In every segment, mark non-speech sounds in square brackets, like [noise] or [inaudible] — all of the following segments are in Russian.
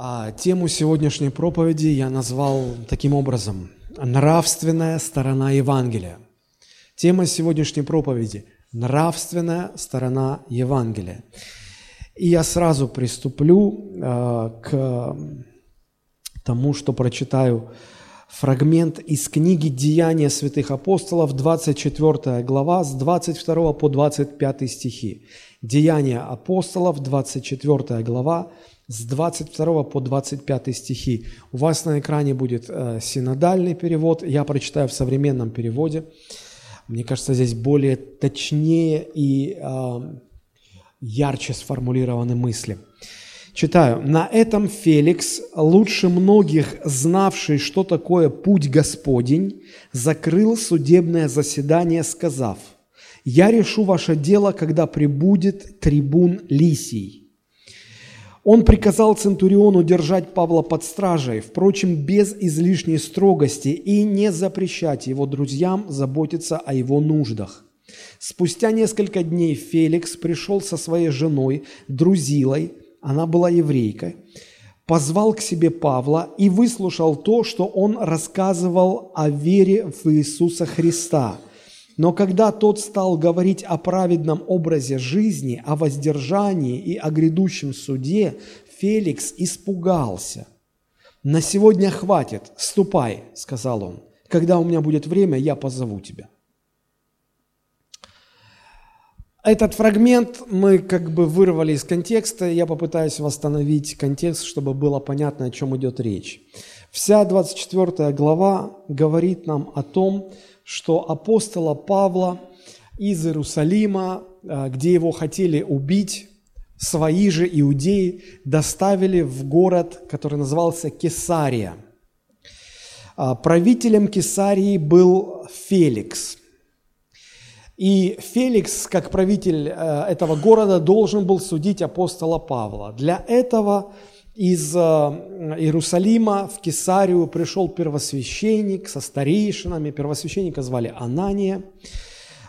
А тему сегодняшней проповеди я назвал таким образом «Нравственная сторона Евангелия». Тема сегодняшней проповеди – «Нравственная сторона Евангелия». И я сразу приступлю э, к тому, что прочитаю фрагмент из книги «Деяния святых апостолов», 24 глава, с 22 по 25 стихи. «Деяния апостолов», 24 глава, с 22 по 25 стихи. У вас на экране будет э, синодальный перевод, я прочитаю в современном переводе. Мне кажется, здесь более точнее и э, ярче сформулированы мысли. Читаю. «На этом Феликс, лучше многих знавший, что такое путь Господень, закрыл судебное заседание, сказав, «Я решу ваше дело, когда прибудет трибун Лисий». Он приказал Центуриону держать Павла под стражей, впрочем, без излишней строгости, и не запрещать его друзьям заботиться о его нуждах. Спустя несколько дней Феликс пришел со своей женой, Друзилой, она была еврейкой, позвал к себе Павла и выслушал то, что он рассказывал о вере в Иисуса Христа – но когда тот стал говорить о праведном образе жизни, о воздержании и о грядущем суде, Феликс испугался. «На сегодня хватит, ступай», – сказал он. «Когда у меня будет время, я позову тебя». Этот фрагмент мы как бы вырвали из контекста, я попытаюсь восстановить контекст, чтобы было понятно, о чем идет речь. Вся 24 глава говорит нам о том, что апостола Павла из Иерусалима, а, где его хотели убить, свои же иудеи доставили в город, который назывался Кесария. А, правителем Кесарии был Феликс. И Феликс, как правитель а, этого города, должен был судить апостола Павла. Для этого из э, Иерусалима в Кесарию пришел первосвященник со старейшинами. Первосвященника звали Анания.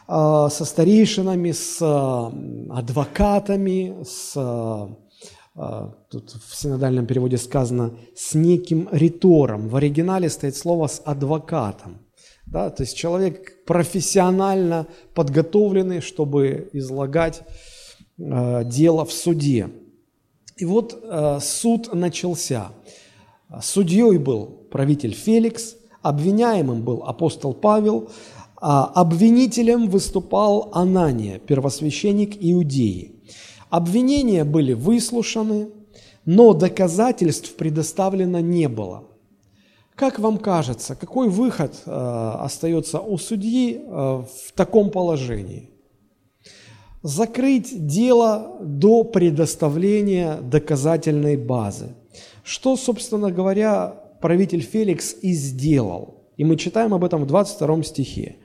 Э, со старейшинами, с э, адвокатами, с, тут в синодальном переводе сказано, с неким ритором. В оригинале стоит слово «с адвокатом». Да, то есть человек профессионально подготовленный, чтобы излагать дело в суде. И вот э, суд начался. Судьей был правитель Феликс, обвиняемым был апостол Павел, а обвинителем выступал Анания, первосвященник Иудеи. Обвинения были выслушаны, но доказательств предоставлено не было. Как вам кажется, какой выход э, остается у судьи э, в таком положении? Закрыть дело до предоставления доказательной базы. Что, собственно говоря, правитель Феликс и сделал. И мы читаем об этом в 22 стихе.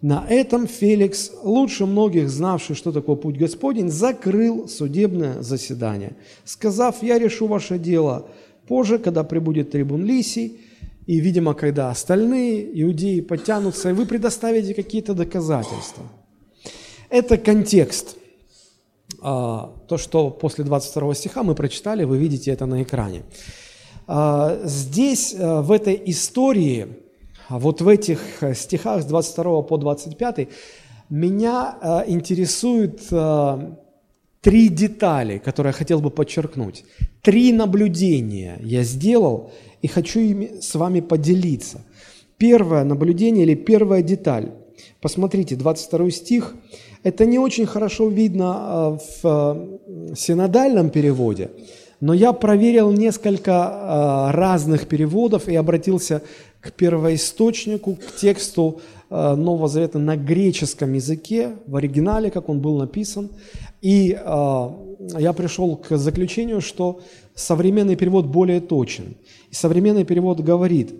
На этом Феликс, лучше многих знавший, что такое путь Господень, закрыл судебное заседание, сказав, я решу ваше дело позже, когда прибудет трибун Лисий, и, видимо, когда остальные иудеи подтянутся, и вы предоставите какие-то доказательства – это контекст. А, то, что после 22 стиха мы прочитали, вы видите это на экране. А, здесь, а, в этой истории, вот в этих стихах с 22 по 25, меня интересуют три детали, которые я хотел бы подчеркнуть. Три наблюдения я сделал и хочу ими с вами поделиться. Первое наблюдение или первая деталь. Посмотрите, 22 стих – это не очень хорошо видно а, в а, синодальном переводе, но я проверил несколько а, разных переводов и обратился к первоисточнику, к тексту Нового Завета на греческом языке, в оригинале, как он был написан. И я пришел к заключению, что современный перевод более точен. И современный перевод говорит,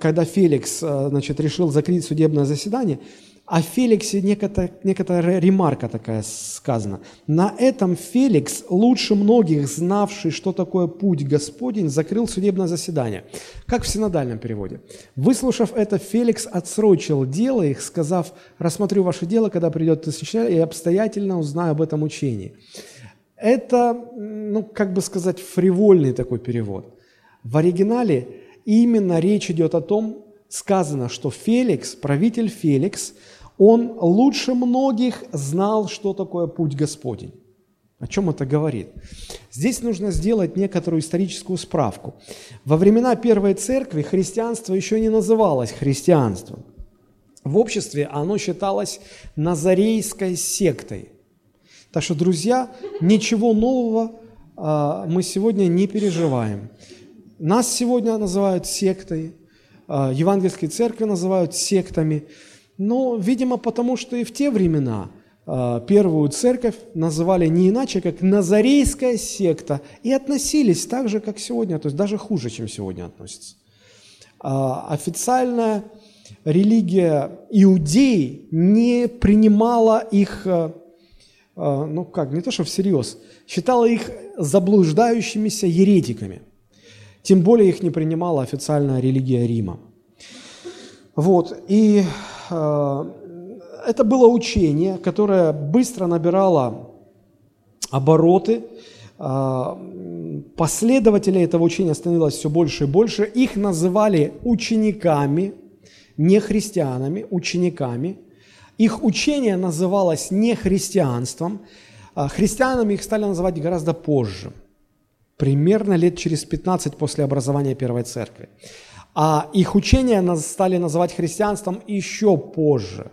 когда Феликс значит, решил закрыть судебное заседание – о Феликсе некоторая, некоторая ремарка такая сказана. На этом Феликс, лучше многих знавший, что такое путь Господень, закрыл судебное заседание. Как в синодальном переводе. Выслушав это, Феликс отсрочил дело их, сказав, рассмотрю ваше дело, когда придет тысяча, и обстоятельно узнаю об этом учении. Это, ну, как бы сказать, фривольный такой перевод. В оригинале именно речь идет о том, сказано, что Феликс, правитель Феликс, он лучше многих знал, что такое путь Господень. О чем это говорит? Здесь нужно сделать некоторую историческую справку. Во времена Первой Церкви христианство еще не называлось христианством. В обществе оно считалось назарейской сектой. Так что, друзья, ничего нового а, мы сегодня не переживаем. Нас сегодня называют сектой, а, евангельские церкви называют сектами, но, видимо, потому что и в те времена а, первую церковь называли не иначе, как Назарейская секта, и относились так же, как сегодня, то есть даже хуже, чем сегодня относятся. А, официальная религия иудей не принимала их, ну как, не то что всерьез, считала их заблуждающимися еретиками. Тем более их не принимала официальная религия Рима. Вот, и это было учение, которое быстро набирало обороты, э, последователей этого учения становилось все больше и больше. Их называли учениками, не христианами, учениками. Их учение называлось не христианством. А христианами их стали называть гораздо позже – примерно лет через 15 после образования Первой Церкви. А их учения стали называть христианством еще позже,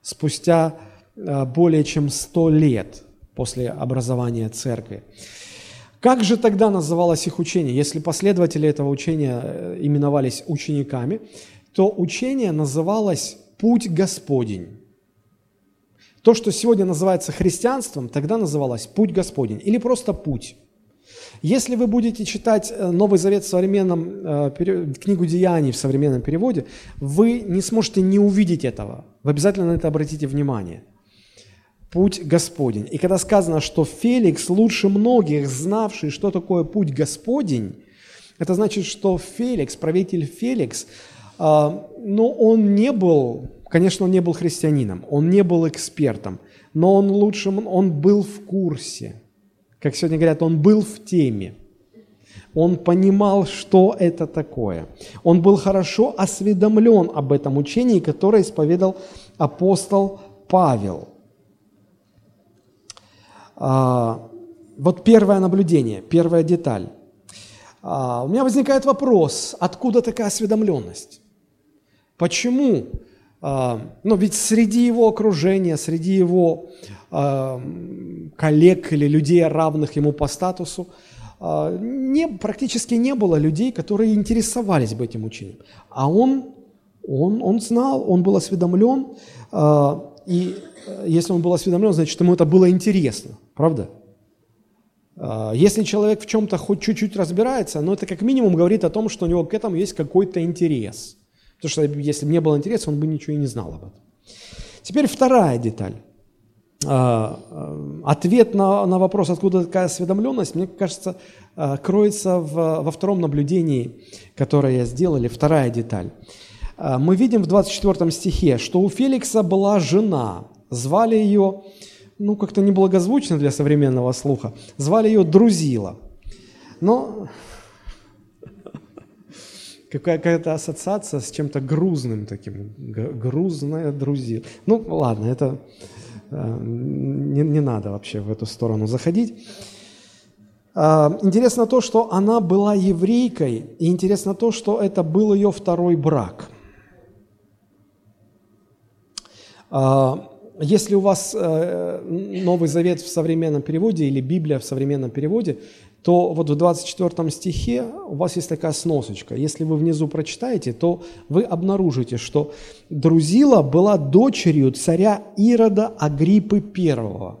спустя э, более чем 100 лет после образования Церкви. Как же тогда называлось их учение? Если последователи этого учения э, именовались учениками, то учение называлось «Путь Господень». То, что сегодня называется христианством, тогда называлось «Путь Господень» или просто «Путь». Если вы будете читать э, Новый Завет в современном, э, книгу Деяний в современном переводе, вы не сможете не увидеть этого. Вы обязательно на это обратите внимание. Путь Господень. И когда сказано, что Феликс лучше многих, знавший, что такое путь Господень, это значит, что Феликс, правитель Феликс, э, но он не был, конечно, он не был христианином, он не был экспертом, но он лучшим, он был в курсе – как сегодня говорят, он был в теме. Он понимал, что это такое. Он был хорошо осведомлен об этом учении, которое исповедал апостол Павел. А, вот первое наблюдение, первая деталь. А, у меня возникает вопрос, откуда такая осведомленность? Почему? А, ну, ведь среди его окружения, среди его коллег или людей, равных ему по статусу, а, не, практически не было людей, которые интересовались бы этим учением. А он, он, он знал, он был осведомлен, а, и э, если он был осведомлен, значит, ему это было интересно, правда? А, если человек в чем-то хоть чуть-чуть разбирается, но это как минимум говорит о том, что у него к этому есть какой-то интерес. Потому что если бы не было интереса, он бы ничего и не знал об этом. Теперь вторая деталь. А, а, ответ на, на вопрос, откуда такая осведомленность, мне кажется, а, кроется в, во втором наблюдении, которое сделали, вторая деталь. Мы видим в 24 стихе, что у Феликса была жена, звали ее, ну, как-то неблагозвучно для современного слуха, звали ее Друзила. Но какая-то ассоциация с чем-то грузным таким, грузная Друзила. Ну, ладно, это Э, не, не надо вообще в эту сторону заходить. А, интересно то, что она была еврейкой, и интересно то, что это был ее второй брак. А, если у вас э, Новый Завет в современном переводе или Библия в современном переводе, то вот в 24 стихе у вас есть такая сносочка. Если вы внизу прочитаете, то вы обнаружите, что Друзила была дочерью царя Ирода Агриппы I.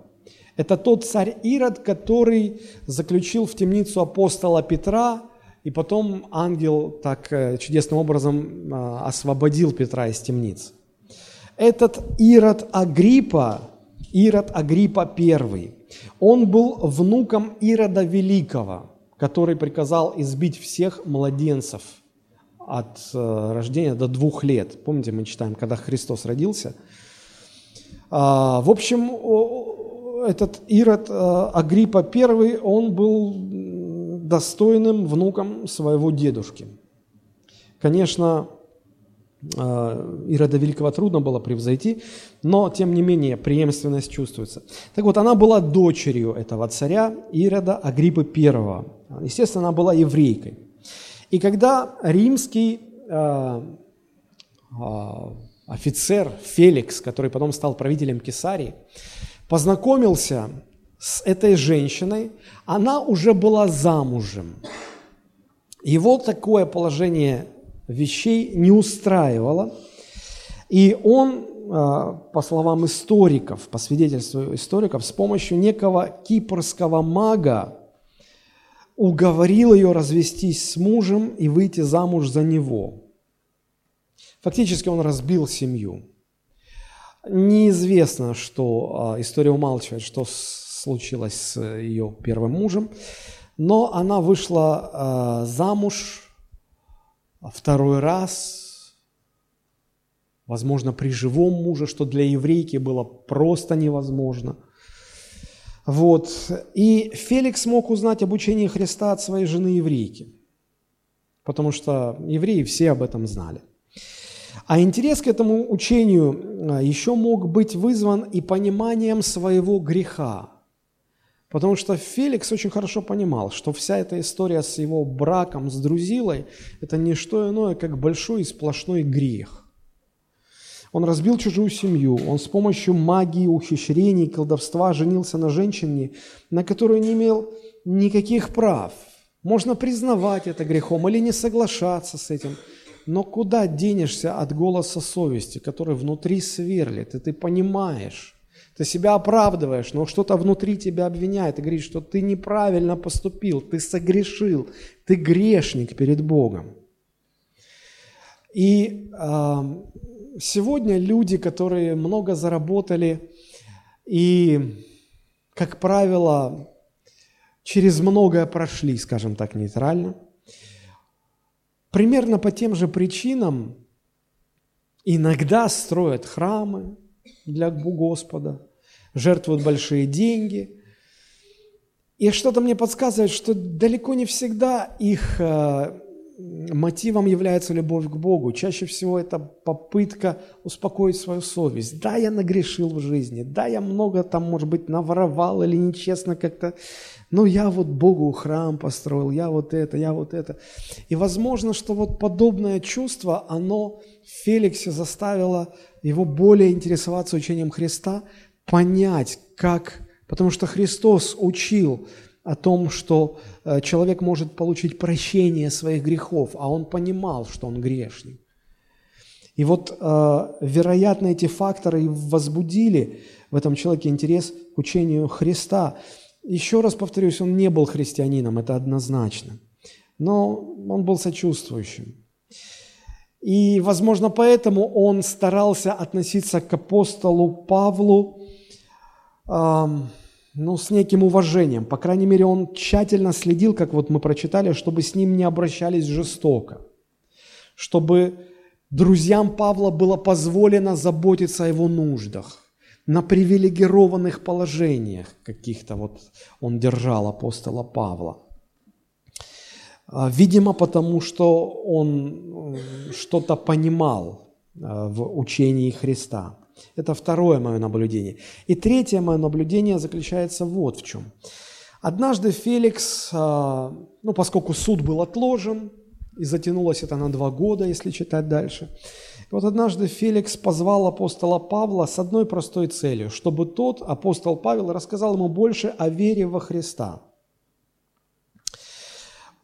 Это тот царь Ирод, который заключил в темницу апостола Петра, и потом ангел так э, чудесным образом э, освободил Петра из темницы. Этот Ирод Агриппа, Ирод Агриппа I, он был внуком Ирода Великого, который приказал избить всех младенцев от э, рождения до двух лет. Помните, мы читаем, когда Христос родился. А, в общем, этот Ирод э, Агриппа I, он был достойным внуком своего дедушки. Конечно, Ирода Великого трудно было превзойти, но, тем не менее, преемственность чувствуется. Так вот, она была дочерью этого царя Ирода Агриппы I. Естественно, она была еврейкой. И когда римский э, офицер Феликс, который потом стал правителем Кесарии, познакомился с этой женщиной, она уже была замужем. Его такое положение вещей не устраивало, и он, а, по словам историков, по свидетельству историков, с помощью некого кипрского мага уговорил ее развестись с мужем и выйти замуж за него – Фактически он разбил семью. Неизвестно, что а, история умалчивает, что случилось с ее первым мужем, но она вышла а, замуж второй раз, возможно, при живом муже, что для еврейки было просто невозможно. Вот. И Феликс мог узнать об учении Христа от своей жены еврейки, потому что евреи все об этом знали. А интерес к этому учению а, еще мог быть вызван и пониманием своего греха. Потому что Феликс очень хорошо понимал, что вся эта история с его браком с Друзилой – это не что иное, как большой и сплошной грех. Он разбил чужую семью, он с помощью магии, ухищрений, колдовства женился на женщине, на которую не имел никаких прав. Можно признавать это грехом или не соглашаться с этим – но куда денешься от голоса совести, который внутри сверлит, и ты понимаешь, ты себя оправдываешь, но что-то внутри тебя обвиняет и говорит, что ты неправильно поступил, ты согрешил, ты грешник перед Богом. И э, сегодня люди, которые много заработали и, как правило, через многое прошли, скажем так, нейтрально – Примерно по тем же причинам иногда строят храмы для Господа, жертвуют большие деньги. И что-то мне подсказывает, что далеко не всегда их э, мотивом является любовь к Богу. Чаще всего это попытка успокоить свою совесть. Да, я нагрешил в жизни, да, я много там, может быть, наворовал или нечестно как-то ну, я вот Богу храм построил, я вот это, я вот это. И возможно, что вот подобное чувство, оно Феликсе заставило его более интересоваться учением Христа, понять, как... Потому что Христос учил о том, что э, человек может получить прощение своих грехов, а он понимал, что он грешник. И вот, э, вероятно, эти факторы возбудили в этом человеке интерес к учению Христа. Еще раз повторюсь, он не был христианином, это однозначно. Но он был сочувствующим. И, возможно, поэтому он старался относиться к апостолу Павлу эм, ну, с неким уважением. По крайней мере, он тщательно следил, как вот мы прочитали, чтобы с ним не обращались жестоко. Чтобы друзьям Павла было позволено заботиться о его нуждах на привилегированных положениях каких-то вот он держал апостола Павла. А, видимо, потому что он что-то понимал а, в учении Христа. Это второе мое наблюдение. И третье мое наблюдение заключается вот в чем. Однажды Феликс, а, ну, поскольку суд был отложен, и затянулось это на два года, если читать дальше, вот однажды Феликс позвал апостола Павла с одной простой целью, чтобы тот, апостол Павел, рассказал ему больше о вере во Христа.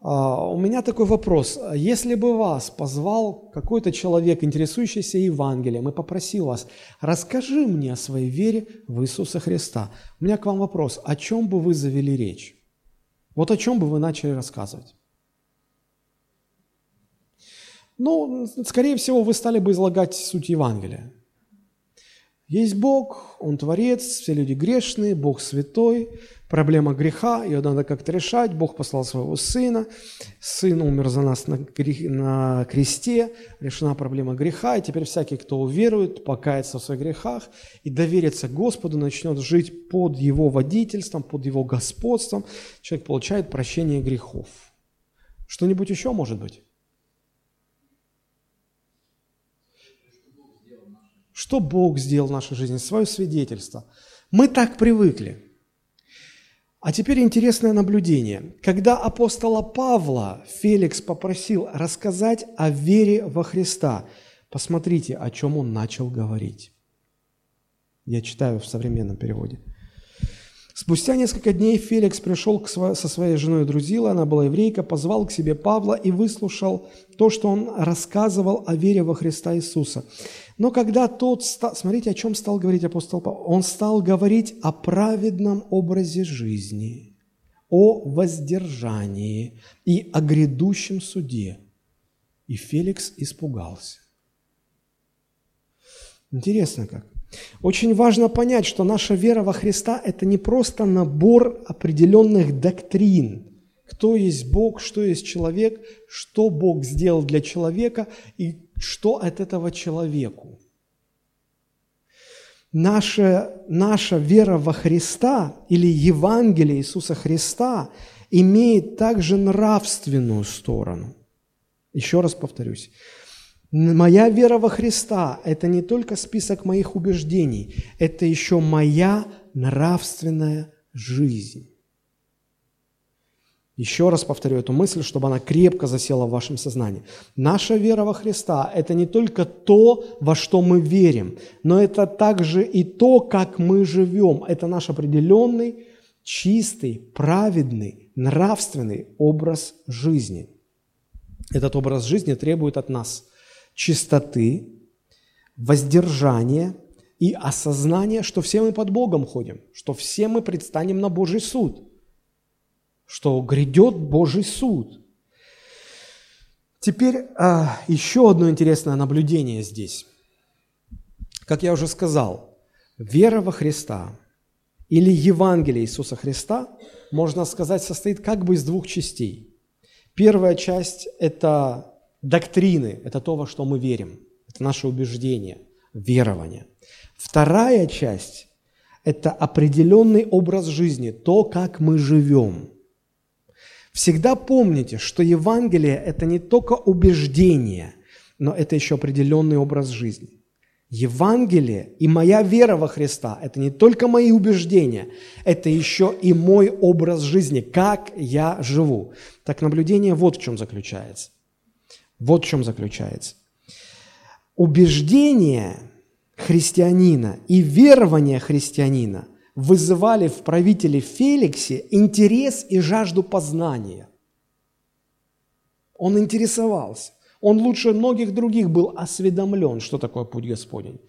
А, у меня такой вопрос. Если бы вас позвал какой-то человек, интересующийся Евангелием, и попросил вас, расскажи мне о своей вере в Иисуса Христа, у меня к вам вопрос, о чем бы вы завели речь? Вот о чем бы вы начали рассказывать? Ну, скорее всего, вы стали бы излагать суть Евангелия. Есть Бог, Он Творец, все люди грешные, Бог святой, проблема греха, ее надо как-то решать. Бог послал своего Сына, Сын умер за нас на, на кресте, решена проблема греха, и теперь всякий, кто уверует, покается в своих грехах и доверится Господу, начнет жить под Его водительством, под Его господством, человек получает прощение грехов. Что-нибудь еще может быть? Что Бог сделал в нашей жизни? Свое свидетельство. Мы так привыкли. А теперь интересное наблюдение. Когда апостола Павла Феликс попросил рассказать о вере во Христа, посмотрите, о чем он начал говорить. Я читаю в современном переводе. Спустя несколько дней Феликс пришел к сво- со своей женой Друзила, она была еврейка, позвал к себе Павла и выслушал то, что он рассказывал о вере во Христа Иисуса. Но когда тот, стал, смотрите, о чем стал говорить апостол Павел, он стал говорить о праведном образе жизни, о воздержании и о грядущем суде. И Феликс испугался. Интересно как. Очень важно понять, что наша вера во Христа – это не просто набор определенных доктрин. Кто есть Бог, что есть человек, что Бог сделал для человека и что от этого человеку. Наша, наша вера во Христа или Евангелие Иисуса Христа имеет также нравственную сторону. Еще раз повторюсь, Моя вера во Христа – это не только список моих убеждений, это еще моя нравственная жизнь. Еще раз повторю эту мысль, чтобы она крепко засела в вашем сознании. Наша вера во Христа – это не только то, во что мы верим, но это также и то, как мы живем. Это наш определенный, чистый, праведный, нравственный образ жизни. Этот образ жизни требует от нас – чистоты, воздержания и осознания, что все мы под Богом ходим, что все мы предстанем на Божий суд, что грядет Божий суд. Теперь а, еще одно интересное наблюдение здесь. Как я уже сказал, вера во Христа или Евангелие Иисуса Христа, можно сказать, состоит как бы из двух частей. Первая часть – это Доктрины – это то, во что мы верим. Это наше убеждение, верование. Вторая часть – это определенный образ жизни, то, как мы живем. Всегда помните, что Евангелие – это не только убеждение, но это еще определенный образ жизни. Евангелие и моя вера во Христа – это не только мои убеждения, это еще и мой образ жизни, как я живу. Так наблюдение вот в чем заключается. Вот в чем заключается. Убеждение христианина и верование христианина вызывали в правителе Феликсе интерес и жажду познания. Он интересовался. Он лучше многих других был осведомлен, что такое путь Господень.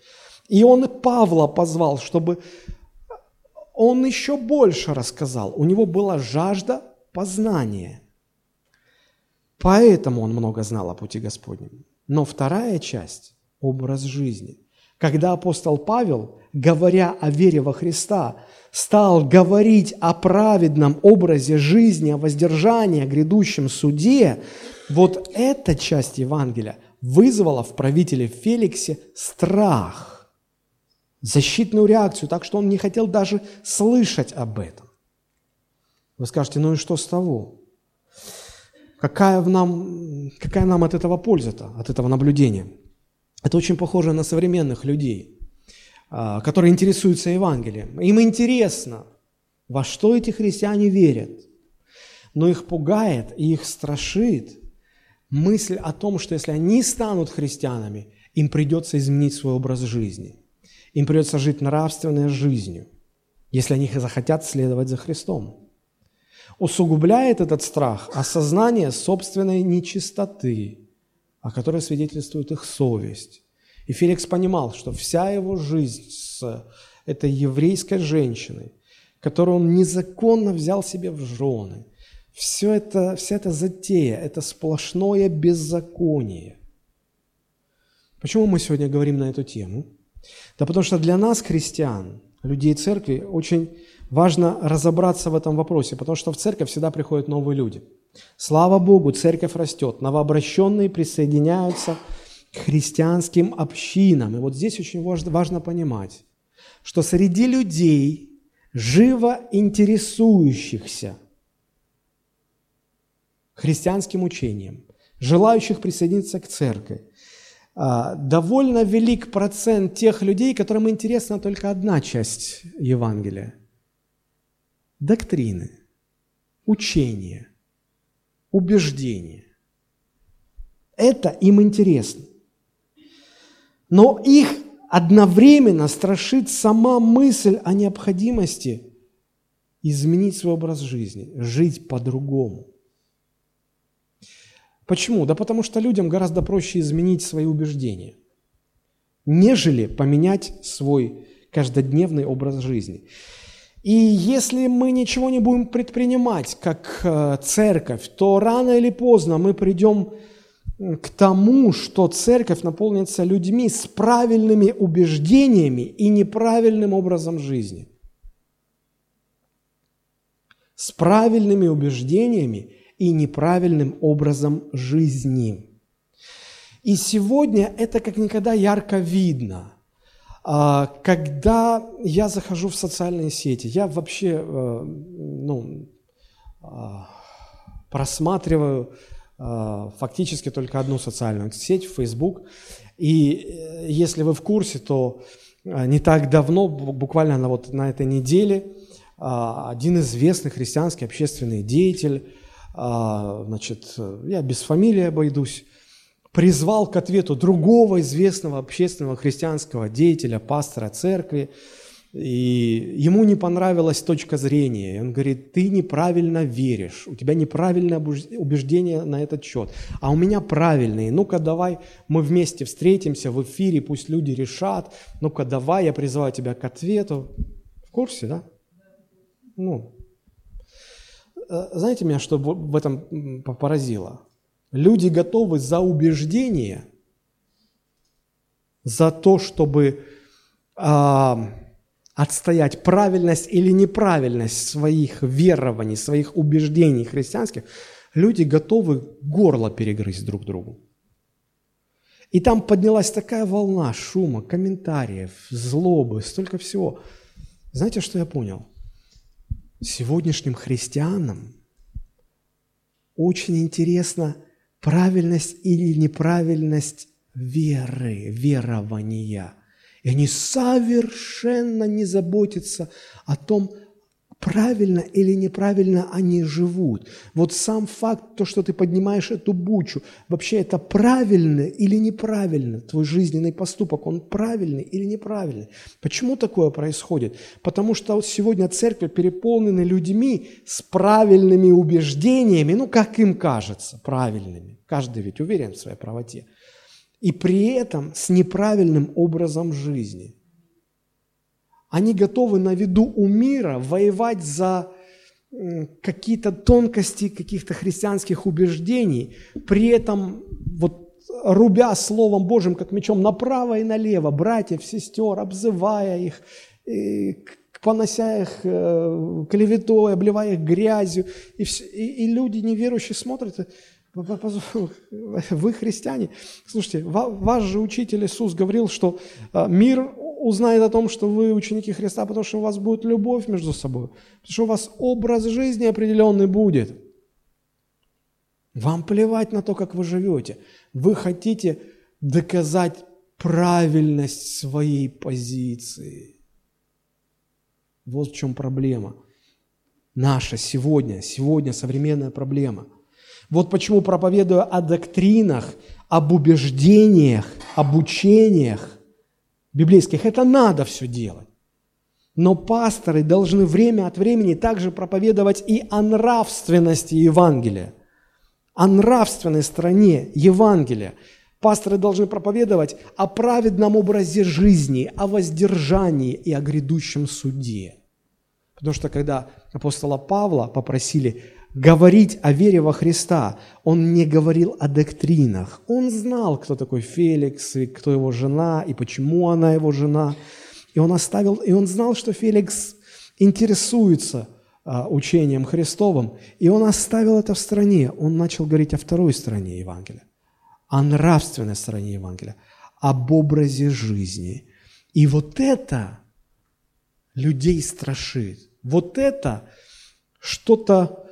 И он Павла позвал, чтобы он еще больше рассказал. У него была жажда познания – Поэтому он много знал о пути Господнем. Но вторая часть – образ жизни. Когда апостол Павел, говоря о вере во Христа, стал говорить о праведном образе жизни, о воздержании, о грядущем суде, вот эта часть Евангелия вызвала в правителе Феликсе страх, защитную реакцию, так что он не хотел даже слышать об этом. Вы скажете, ну и что с того? Какая, в нам, какая нам от этого польза-то, от этого наблюдения? Это очень похоже на современных людей, а, которые интересуются Евангелием. Им интересно, во что эти христиане верят. Но их пугает и их страшит мысль о том, что если они станут христианами, им придется изменить свой образ жизни. Им придется жить нравственной жизнью, если они захотят следовать за Христом усугубляет этот страх осознание собственной нечистоты, о которой свидетельствует их совесть. И Феликс понимал, что вся его жизнь с этой еврейской женщиной, которую он незаконно взял себе в жены, все это, вся эта затея – это сплошное беззаконие. Почему мы сегодня говорим на эту тему? Да потому что для нас, христиан, людей церкви, очень важно разобраться в этом вопросе, потому что в церковь всегда приходят новые люди. Слава Богу, церковь растет, новообращенные присоединяются к христианским общинам. И вот здесь очень важно, важно понимать, что среди людей, живо интересующихся христианским учением, желающих присоединиться к церкви, а, довольно велик процент тех людей, которым интересна только одна часть Евангелия – доктрины, учения, убеждения. Это им интересно. Но их одновременно страшит сама мысль о необходимости изменить свой образ жизни, жить по-другому. Почему? Да потому что людям гораздо проще изменить свои убеждения, нежели поменять свой каждодневный образ жизни. И если мы ничего не будем предпринимать, как э, церковь, то рано или поздно мы придем к тому, что церковь наполнится людьми с правильными убеждениями и неправильным образом жизни. С правильными убеждениями и неправильным образом жизни. И сегодня это как никогда ярко видно. А, когда я захожу в социальные сети, я вообще э, ну, а, просматриваю а, фактически только одну социальную сеть, Facebook. И э, если вы в курсе, то не так давно, буквально на, вот, на этой неделе, один известный христианский общественный деятель значит, я без фамилии обойдусь, призвал к ответу другого известного общественного христианского деятеля, пастора церкви, и ему не понравилась точка зрения. И он говорит, ты неправильно веришь, у тебя неправильное убеждение на этот счет, а у меня правильные. Ну-ка давай мы вместе встретимся в эфире, пусть люди решат. Ну-ка давай, я призываю тебя к ответу. В курсе, да? Ну, Э, знаете меня, что в этом поразило? Люди готовы за убеждение, за то, чтобы а, отстоять правильность или неправильность своих верований, своих убеждений христианских, люди готовы горло перегрызть друг другу. И там поднялась такая волна шума, комментариев, злобы, столько всего. Знаете, что я понял? сегодняшним христианам очень интересна правильность или неправильность веры, верования. И они совершенно не заботятся о том, правильно или неправильно они живут. Вот сам факт, то, что ты поднимаешь эту бучу, вообще это правильно или неправильно, твой жизненный поступок, он правильный или неправильный. Почему такое происходит? Потому что сегодня церковь переполнена людьми с правильными убеждениями, ну, как им кажется, правильными. Каждый ведь уверен в своей правоте. И при этом с неправильным образом жизни – они готовы на виду у мира воевать за какие-то тонкости каких-то христианских убеждений, при этом вот рубя Словом Божьим, как мечом, направо и налево, братьев, сестер, обзывая их, понося их э, клеветой, обливая их грязью. И, все, и, и люди неверующие смотрят, [laughs] вы христиане. Слушайте, ваш же учитель Иисус говорил, что э, мир узнает о том, что вы ученики Христа, потому что у вас будет любовь между собой, потому что у вас образ жизни определенный будет. Вам плевать на то, как вы живете. Вы хотите доказать правильность своей позиции. Вот в чем проблема. Наша сегодня, сегодня современная проблема. Вот почему проповедуя о доктринах, об убеждениях, об учениях, библейских. Это надо все делать. Но пасторы должны время от времени также проповедовать и о нравственности Евангелия, о нравственной стороне Евангелия. Пасторы должны проповедовать о праведном образе жизни, о воздержании и о грядущем суде. Потому что когда апостола Павла попросили говорить о вере во Христа. Он не говорил о доктринах. Он знал, кто такой Феликс, и кто его жена, и почему она его жена. И он оставил, и он знал, что Феликс интересуется а, учением Христовым, и он оставил это в стране. Он начал говорить о второй стороне Евангелия, о нравственной стороне Евангелия, об образе жизни. И вот это людей страшит. Вот это что-то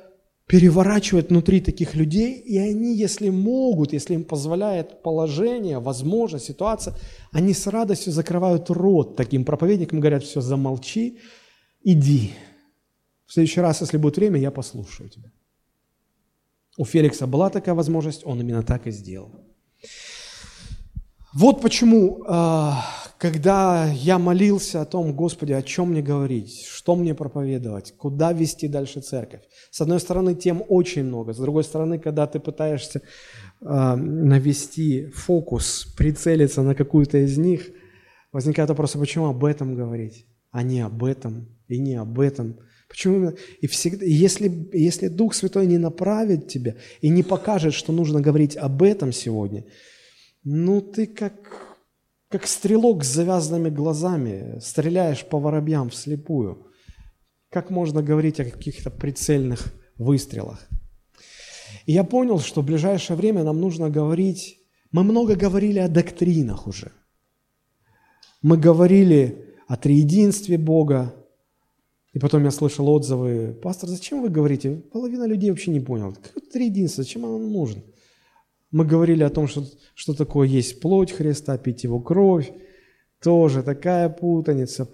переворачивает внутри таких людей, и они, если могут, если им позволяет положение, возможность, ситуация, они с радостью закрывают рот таким проповедникам, говорят, все, замолчи, иди. В следующий раз, если будет время, я послушаю тебя. У Феликса была такая возможность, он именно так и сделал. Вот почему а, когда я молился о том, Господи, о чем мне говорить, что мне проповедовать, куда вести дальше церковь. С одной стороны, тем очень много. С другой стороны, когда ты пытаешься э, навести фокус, прицелиться на какую-то из них, возникает вопрос, а почему об этом говорить, а не об этом и не об этом. Почему И всегда, если, если Дух Святой не направит тебя и не покажет, что нужно говорить об этом сегодня, ну ты как как стрелок с завязанными глазами, стреляешь по воробьям вслепую. Как можно говорить о каких-то прицельных выстрелах? И я понял, что в ближайшее время нам нужно говорить... Мы много говорили о доктринах уже. Мы говорили о триединстве Бога. И потом я слышал отзывы, пастор, зачем вы говорите? Половина людей вообще не понял. Какое триединство, зачем оно нужно? Мы говорили о том, что, что такое есть плоть Христа, пить Его кровь. Тоже такая путаница.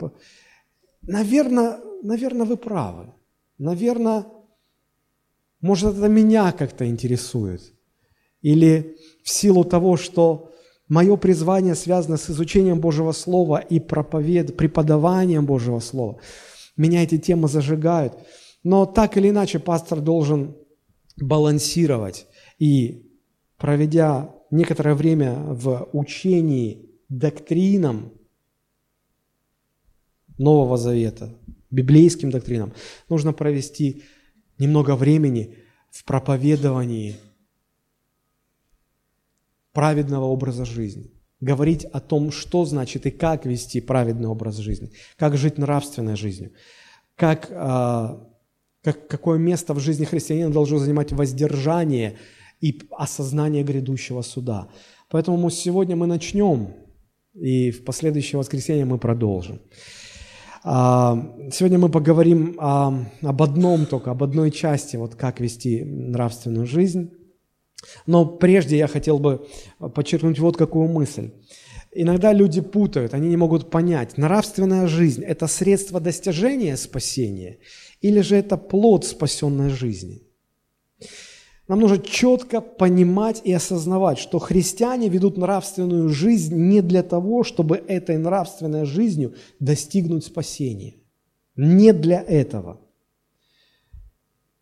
Наверное, наверное, вы правы. Наверное, может, это меня как-то интересует. Или в силу того, что мое призвание связано с изучением Божьего Слова и проповед... преподаванием Божьего Слова. Меня эти темы зажигают. Но так или иначе пастор должен балансировать и проведя некоторое время в учении доктринам Нового Завета, библейским доктринам, нужно провести немного времени в проповедовании праведного образа жизни. Говорить о том, что значит и как вести праведный образ жизни, как жить нравственной жизнью, как, а, как, какое место в жизни христианина должно занимать воздержание – и осознание грядущего суда. Поэтому сегодня мы начнем, и в последующее воскресенье мы продолжим. А, сегодня мы поговорим об одном только, об одной части, вот как вести нравственную жизнь. Но прежде я хотел бы подчеркнуть вот какую мысль. Иногда люди путают, они не могут понять, нравственная жизнь – это средство достижения спасения или же это плод спасенной жизни – нам нужно четко понимать и осознавать, что христиане ведут нравственную жизнь не для того, чтобы этой нравственной жизнью достигнуть спасения. Не для этого.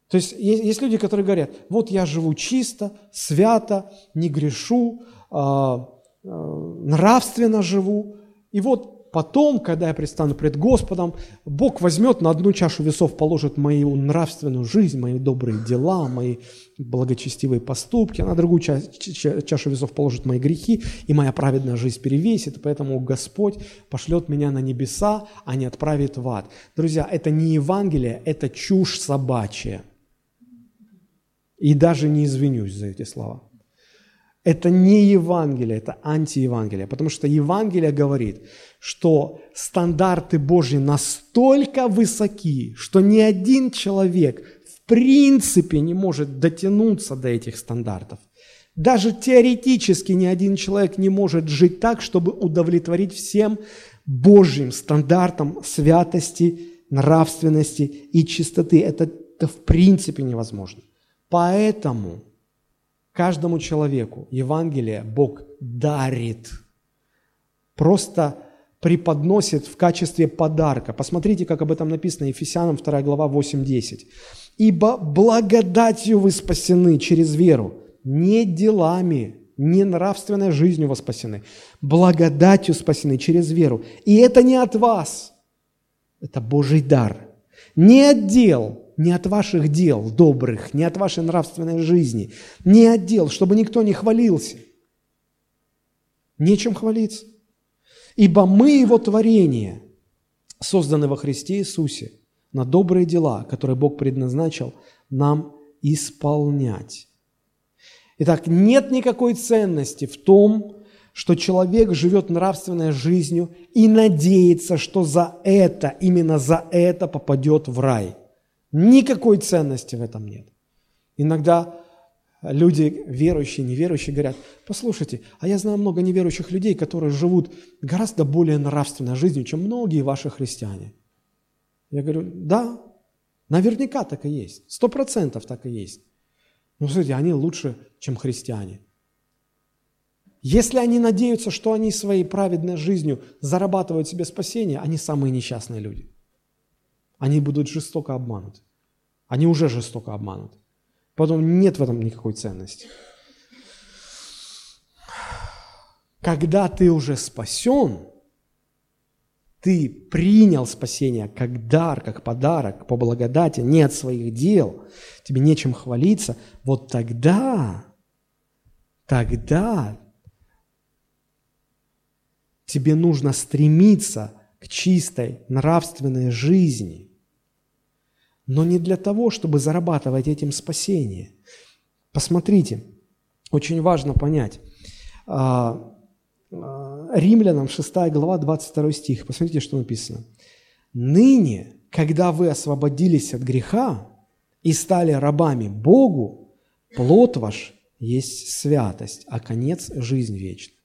То есть есть люди, которые говорят, вот я живу чисто, свято, не грешу, а, а, нравственно живу, и вот потом, когда я предстану пред Господом, Бог возьмет на одну чашу весов, положит мою нравственную жизнь, мои добрые дела, мои благочестивые поступки, а на другую ча- ча- чашу весов положит мои грехи, и моя праведная жизнь перевесит, поэтому Господь пошлет меня на небеса, а не отправит в ад. Друзья, это не Евангелие, это чушь собачья. И даже не извинюсь за эти слова. Это не Евангелие, это антиевангелие, потому что Евангелие говорит, что стандарты Божьи настолько высоки, что ни один человек в принципе не может дотянуться до этих стандартов. Даже теоретически ни один человек не может жить так, чтобы удовлетворить всем Божьим стандартам святости, нравственности и чистоты. Это, это в принципе невозможно. Поэтому каждому человеку Евангелие Бог дарит. Просто преподносит в качестве подарка. Посмотрите, как об этом написано Ефесянам 2 глава 8-10. «Ибо благодатью вы спасены через веру, не делами, не нравственной жизнью вы спасены, благодатью спасены через веру. И это не от вас, это Божий дар. Не от дел, не от ваших дел добрых, не от вашей нравственной жизни, не от дел, чтобы никто не хвалился. Нечем хвалиться. Ибо мы Его творение, созданы во Христе Иисусе, на добрые дела, которые Бог предназначил нам исполнять. Итак, нет никакой ценности в том, что человек живет нравственной жизнью и надеется, что за это, именно за это попадет в рай. Никакой ценности в этом нет. Иногда люди, верующие, неверующие, говорят, послушайте, а я знаю много неверующих людей, которые живут гораздо более нравственной жизнью, чем многие ваши христиане. Я говорю, да, наверняка так и есть, сто процентов так и есть. Но, смотрите, они лучше, чем христиане. Если они надеются, что они своей праведной жизнью зарабатывают себе спасение, они самые несчастные люди. Они будут жестоко обмануты. Они уже жестоко обмануты. Потом нет в этом никакой ценности. Когда ты уже спасен, ты принял спасение как дар, как подарок, по благодати, не от своих дел, тебе нечем хвалиться, вот тогда, тогда тебе нужно стремиться к чистой нравственной жизни, но не для того, чтобы зарабатывать этим спасение. Посмотрите, очень важно понять. А, а, Римлянам 6 глава, 22 стих. Посмотрите, что написано. «Ныне, когда вы освободились от греха и стали рабами Богу, плод ваш есть святость, а конец – жизнь вечная».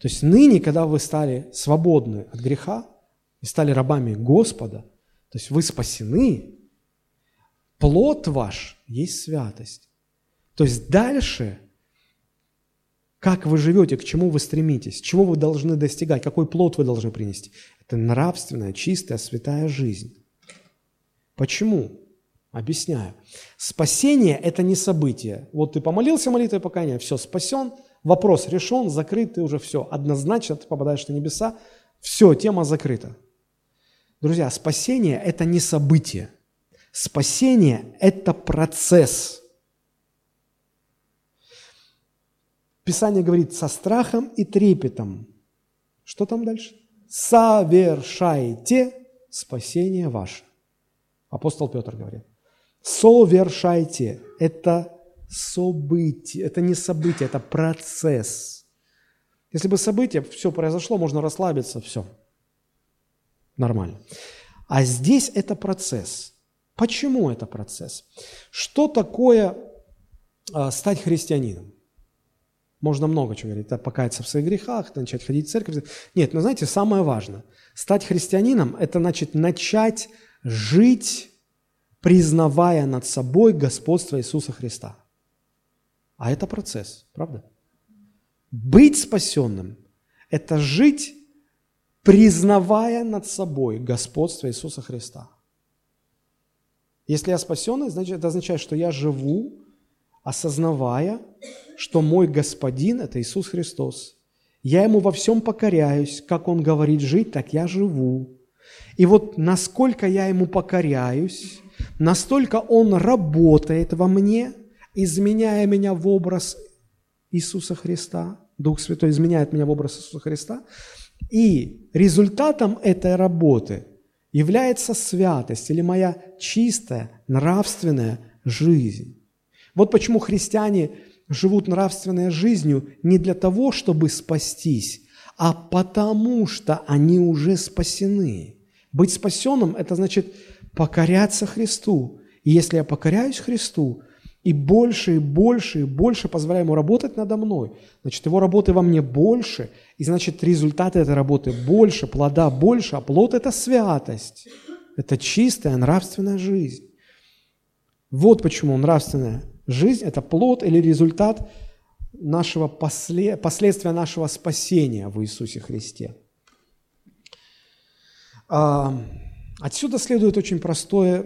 То есть ныне, когда вы стали свободны от греха и стали рабами Господа, то есть вы спасены, плод ваш есть святость. То есть дальше, как вы живете, к чему вы стремитесь, чего вы должны достигать, какой плод вы должны принести. Это нравственная, чистая, святая жизнь. Почему? Объясняю. Спасение – это не событие. Вот ты помолился молитвой покаяния, все, спасен – Вопрос решен, закрыт, ты уже все. Однозначно ты попадаешь на небеса. Все, тема закрыта. Друзья, спасение – это не событие. Спасение – это процесс. Писание говорит со страхом и трепетом. Что там дальше? Совершайте спасение ваше. Апостол Петр говорит. Совершайте. Это событие. Это не событие, это процесс. Если бы событие, все произошло, можно расслабиться, все. Нормально. А здесь это процесс. Почему это процесс? Что такое э, стать христианином? Можно много чего говорить. Это покаяться в своих грехах, начать ходить в церковь. Нет, но знаете, самое важное. Стать христианином – это значит начать жить, признавая над собой господство Иисуса Христа – а это процесс, правда? Быть спасенным – это жить, признавая над собой господство Иисуса Христа. Если я спасенный, значит, это означает, что я живу, осознавая, что мой Господин – это Иисус Христос. Я Ему во всем покоряюсь, как Он говорит жить, так я живу. И вот насколько я Ему покоряюсь, настолько Он работает во мне – изменяя меня в образ Иисуса Христа, Дух Святой изменяет меня в образ Иисуса Христа, и результатом этой работы является святость или моя чистая нравственная жизнь. Вот почему христиане живут нравственной жизнью не для того, чтобы спастись, а потому что они уже спасены. Быть спасенным – это значит покоряться Христу. И если я покоряюсь Христу, и больше, и больше, и больше позволяю ему работать надо мной. Значит, его работы во мне больше, и значит, результаты этой работы больше, плода больше, а плод – это святость. Это чистая нравственная жизнь. Вот почему нравственная жизнь – это плод или результат нашего после, последствия нашего спасения в Иисусе Христе. А, отсюда следует очень простой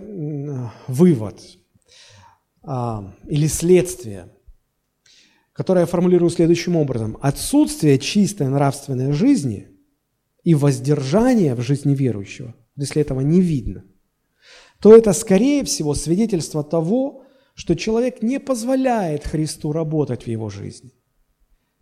вывод – а, или следствие, которое я формулирую следующим образом. Отсутствие чистой нравственной жизни и воздержание в жизни верующего, если этого не видно, то это, скорее всего, свидетельство того, что человек не позволяет Христу работать в его жизни.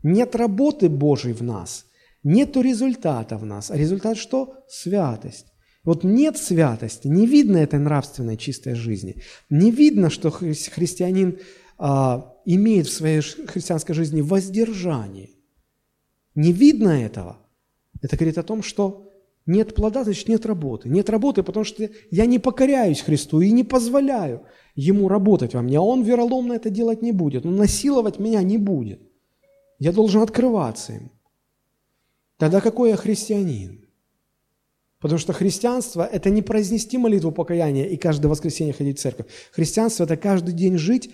Нет работы Божьей в нас, нет результата в нас. А результат что? Святость. Вот нет святости, не видно этой нравственной чистой жизни, не видно, что христианин а, имеет в своей христианской жизни воздержание. Не видно этого. Это говорит о том, что нет плода, значит нет работы. Нет работы, потому что я не покоряюсь Христу и не позволяю Ему работать во мне. А Он вероломно это делать не будет. Он насиловать меня не будет. Я должен открываться им. Тогда какой я христианин? Потому что христианство – это не произнести молитву покаяния и каждое воскресенье ходить в церковь. Христианство – это каждый день жить,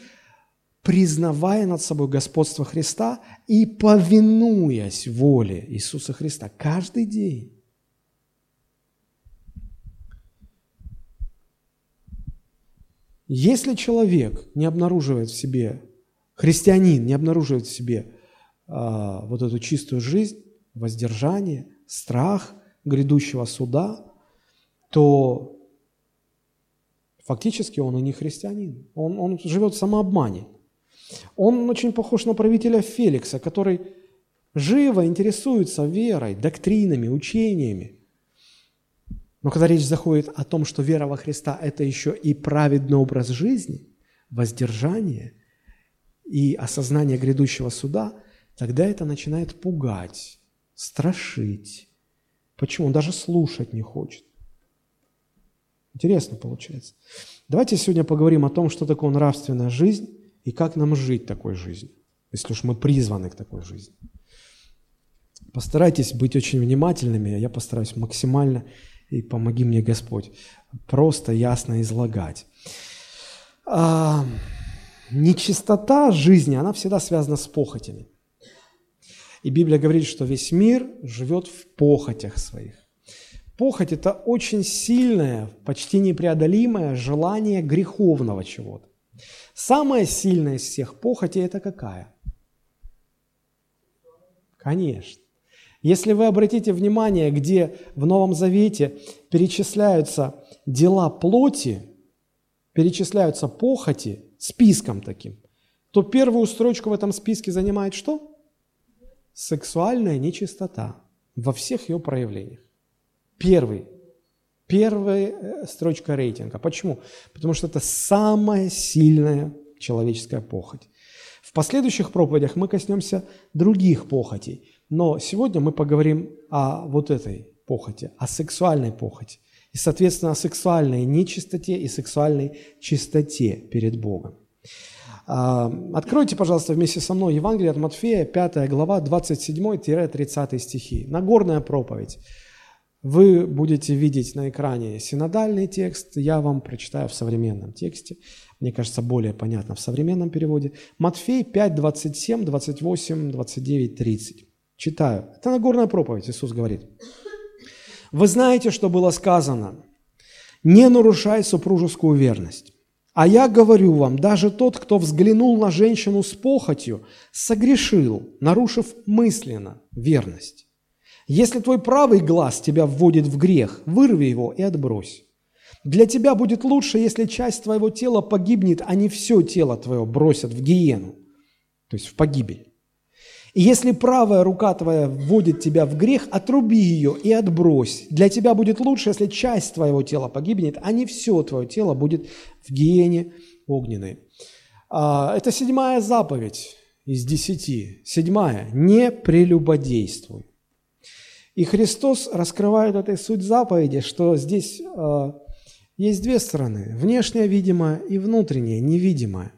признавая над собой господство Христа и повинуясь воле Иисуса Христа. Каждый день. Если человек не обнаруживает в себе, христианин не обнаруживает в себе а, вот эту чистую жизнь, воздержание, страх – грядущего суда, то фактически он и не христианин. Он, он живет в самообмане. Он очень похож на правителя Феликса, который живо интересуется верой, доктринами, учениями. Но когда речь заходит о том, что вера во Христа – это еще и праведный образ жизни, воздержание и осознание грядущего суда, тогда это начинает пугать, страшить, Почему? Он даже слушать не хочет. Интересно получается. Давайте сегодня поговорим о том, что такое нравственная жизнь и как нам жить такой жизнью, если уж мы призваны к такой жизни. Постарайтесь быть очень внимательными, а я постараюсь максимально, и помоги мне Господь, просто ясно излагать. А, нечистота жизни, она всегда связана с похотями. И Библия говорит, что весь мир живет в похотях своих. Похоть – это очень сильное, почти непреодолимое желание греховного чего-то. Самая сильная из всех похотей – это какая? Конечно. Если вы обратите внимание, где в Новом Завете перечисляются дела плоти, перечисляются похоти списком таким, то первую строчку в этом списке занимает что? Сексуальная нечистота во всех ее проявлениях. Первый. Первая э, строчка рейтинга. Почему? Потому что это самая сильная человеческая похоть. В последующих проповедях мы коснемся других похотей. Но сегодня мы поговорим о вот этой похоти, о сексуальной похоти. И, соответственно, о сексуальной нечистоте и сексуальной чистоте перед Богом. А, откройте, пожалуйста, вместе со мной Евангелие от Матфея, 5 глава, 27-30 стихи. Нагорная проповедь. Вы будете видеть на экране синодальный текст, я вам прочитаю в современном тексте. Мне кажется, более понятно в современном переводе. Матфей 5, 27, 28, 29, 30. Читаю. Это Нагорная проповедь, Иисус говорит. Вы знаете, что было сказано. Не нарушай супружескую верность. А я говорю вам, даже тот, кто взглянул на женщину с похотью, согрешил, нарушив мысленно верность. Если твой правый глаз тебя вводит в грех, вырви его и отбрось. Для тебя будет лучше, если часть твоего тела погибнет, а не все тело твое бросят в гиену, то есть в погибель. И если правая рука твоя вводит тебя в грех, отруби ее и отбрось. Для тебя будет лучше, если часть твоего тела погибнет, а не все твое тело будет в гиене огненной. А, это седьмая заповедь из десяти. Седьмая. Не прелюбодействуй. И Христос раскрывает этой суть заповеди, что здесь э, есть две стороны. Внешняя видимая и внутренняя невидимая.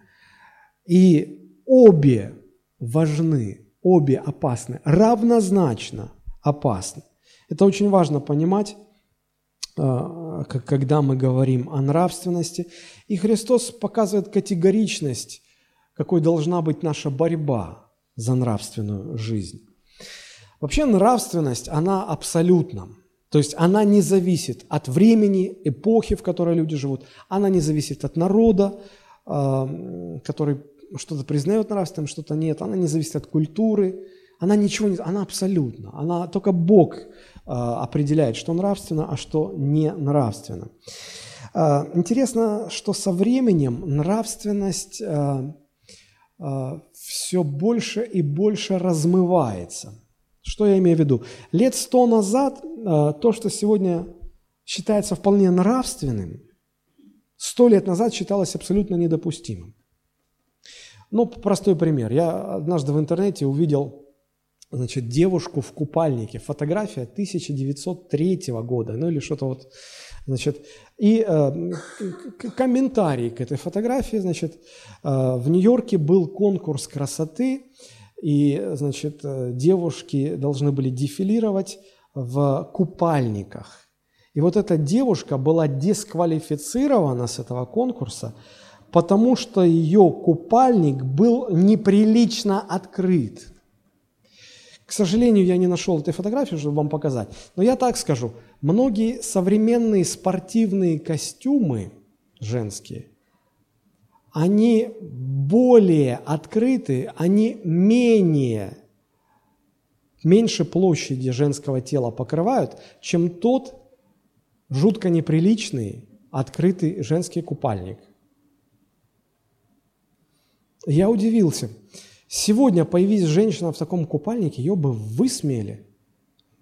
И обе важны обе опасны, равнозначно опасны. Это очень важно понимать, а, когда мы говорим о нравственности. И Христос показывает категоричность, какой должна быть наша борьба за нравственную жизнь. Вообще нравственность, она абсолютна. То есть она не зависит от времени, эпохи, в которой люди живут. Она не зависит от народа, а, который что-то признает нравственным, что-то нет. Она не зависит от культуры. Она ничего не... Она абсолютно. Она только Бог э, определяет, что нравственно, а что не нравственно. Э, интересно, что со временем нравственность э, все больше и больше размывается. Что я имею в виду? Лет сто назад то, что сегодня считается вполне нравственным, сто лет назад считалось абсолютно недопустимым. Ну, простой пример. Я однажды в интернете увидел значит, девушку в купальнике. Фотография 1903 года, ну или что-то вот, значит. И э, комментарий к этой фотографии, значит, э, в Нью-Йорке был конкурс красоты, и, значит, э, девушки должны были дефилировать в купальниках. И вот эта девушка была дисквалифицирована с этого конкурса, потому что ее купальник был неприлично открыт. К сожалению, я не нашел этой фотографии, чтобы вам показать. Но я так скажу, многие современные спортивные костюмы женские, они более открыты, они менее, меньше площади женского тела покрывают, чем тот жутко неприличный открытый женский купальник. Я удивился. Сегодня появилась женщина в таком купальнике, ее бы высмеяли.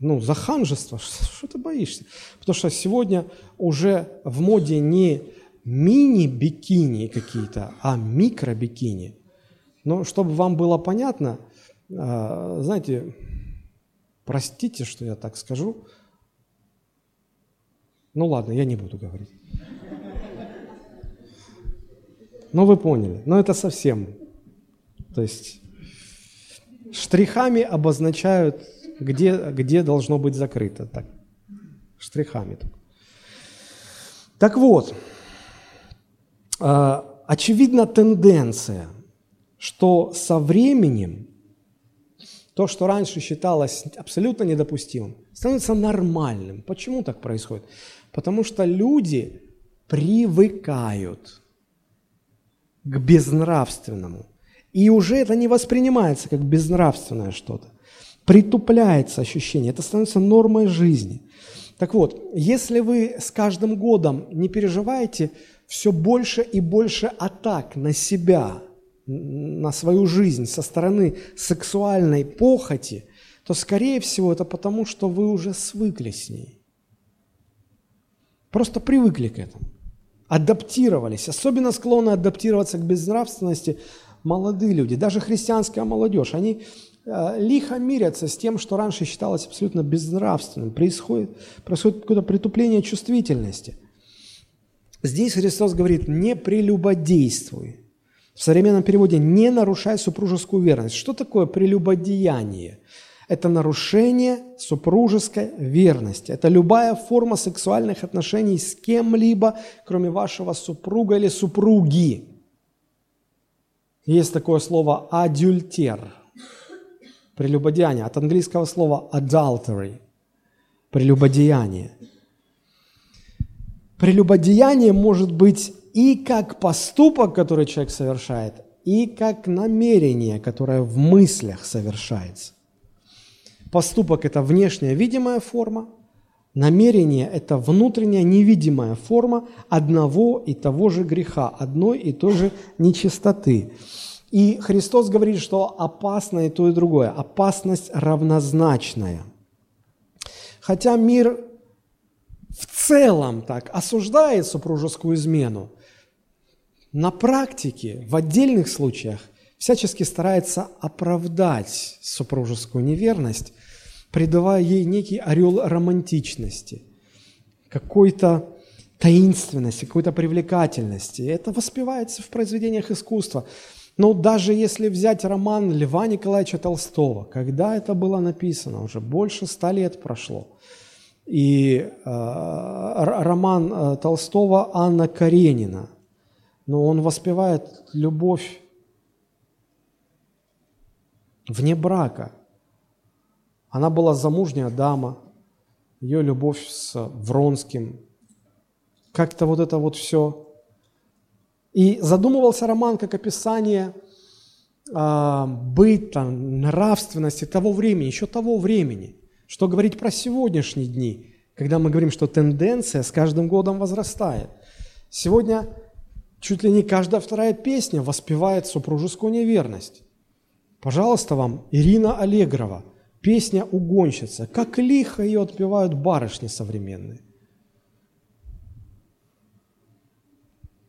Ну, за ханжество, что ты боишься? Потому что сегодня уже в моде не мини-бикини какие-то, а микро-бикини. Но чтобы вам было понятно, а, знаете, простите, что я так скажу, ну ладно, я не буду говорить. Ну вы поняли. Но это совсем. То есть штрихами обозначают, где, где должно быть закрыто. Так, штрихами. Так вот, а, очевидна тенденция, что со временем то, что раньше считалось абсолютно недопустимым, становится нормальным. Почему так происходит? Потому что люди привыкают к безнравственному. И уже это не воспринимается как безнравственное что-то. Притупляется ощущение, это становится нормой жизни. Так вот, если вы с каждым годом не переживаете все больше и больше атак на себя, на свою жизнь со стороны сексуальной похоти, то, скорее всего, это потому, что вы уже свыкли с ней. Просто привыкли к этому. Адаптировались. Особенно склонны адаптироваться к безнравственности молодые люди, даже христианская молодежь. Они э, лихо мирятся с тем, что раньше считалось абсолютно безнравственным. Происходит, происходит какое-то притупление чувствительности. Здесь Христос говорит, не прелюбодействуй. В современном переводе «не нарушай супружескую верность». Что такое прелюбодеяние? Это нарушение супружеской верности. Это любая форма сексуальных отношений с кем-либо, кроме вашего супруга или супруги. Есть такое слово «адюльтер» – прелюбодеяние, от английского слова «adultery» – прелюбодеяние. Прелюбодеяние может быть и как поступок, который человек совершает, и как намерение, которое в мыслях совершается. Поступок – это внешняя видимая форма, намерение – это внутренняя невидимая форма одного и того же греха, одной и той же нечистоты. И Христос говорит, что опасно и то, и другое. Опасность равнозначная. Хотя мир в целом так осуждает супружескую измену, на практике, в отдельных случаях, всячески старается оправдать супружескую неверность, придавая ей некий орел романтичности, какой-то таинственности, какой-то привлекательности. Это воспевается в произведениях искусства. Но даже если взять роман Льва Николаевича Толстого, когда это было написано, уже больше ста лет прошло, и э, роман э, Толстого Анна Каренина, но он воспевает любовь вне брака – она была замужняя дама, ее любовь с Вронским, как-то вот это вот все. И задумывался роман как описание а, быта, нравственности того времени, еще того времени. Что говорить про сегодняшние дни, когда мы говорим, что тенденция с каждым годом возрастает. Сегодня чуть ли не каждая вторая песня воспевает супружескую неверность. Пожалуйста вам, Ирина Аллегрова – Песня «Угонщица». Как лихо ее отпевают барышни современные.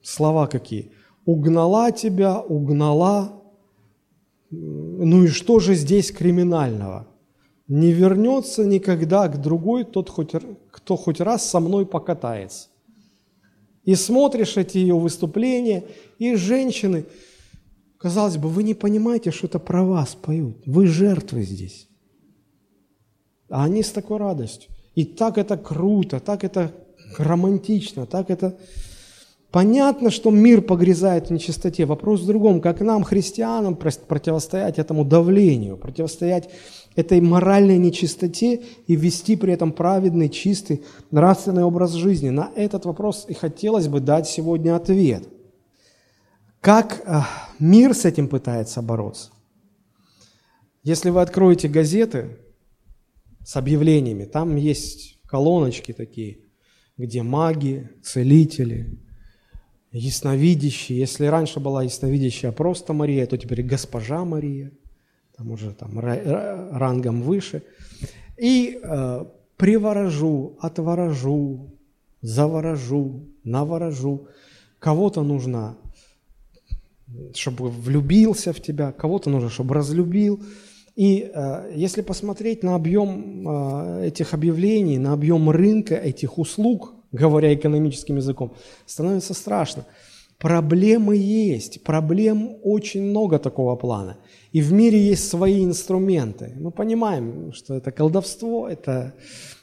Слова какие? Угнала тебя, угнала. Ну и что же здесь криминального? Не вернется никогда к другой тот, хоть, кто хоть раз со мной покатается. И смотришь эти ее выступления, и женщины, казалось бы, вы не понимаете, что это про вас поют. Вы жертвы здесь. А они с такой радостью. И так это круто, так это романтично, так это... Понятно, что мир погрязает в нечистоте. Вопрос в другом, как нам, христианам, противостоять этому давлению, противостоять этой моральной нечистоте и вести при этом праведный, чистый, нравственный образ жизни. На этот вопрос и хотелось бы дать сегодня ответ. Как э, мир с этим пытается бороться? Если вы откроете газеты с объявлениями, там есть колоночки такие, где маги, целители, ясновидящие. Если раньше была ясновидящая просто Мария, то теперь госпожа Мария, там уже там рангом выше. И э, приворожу, отворожу, заворожу, наворожу. Кого-то нужно, чтобы влюбился в тебя, кого-то нужно, чтобы разлюбил. И э, если посмотреть на объем э, этих объявлений, на объем рынка этих услуг, говоря экономическим языком, становится страшно. Проблемы есть, проблем очень много такого плана. И в мире есть свои инструменты. Мы понимаем, что это колдовство, это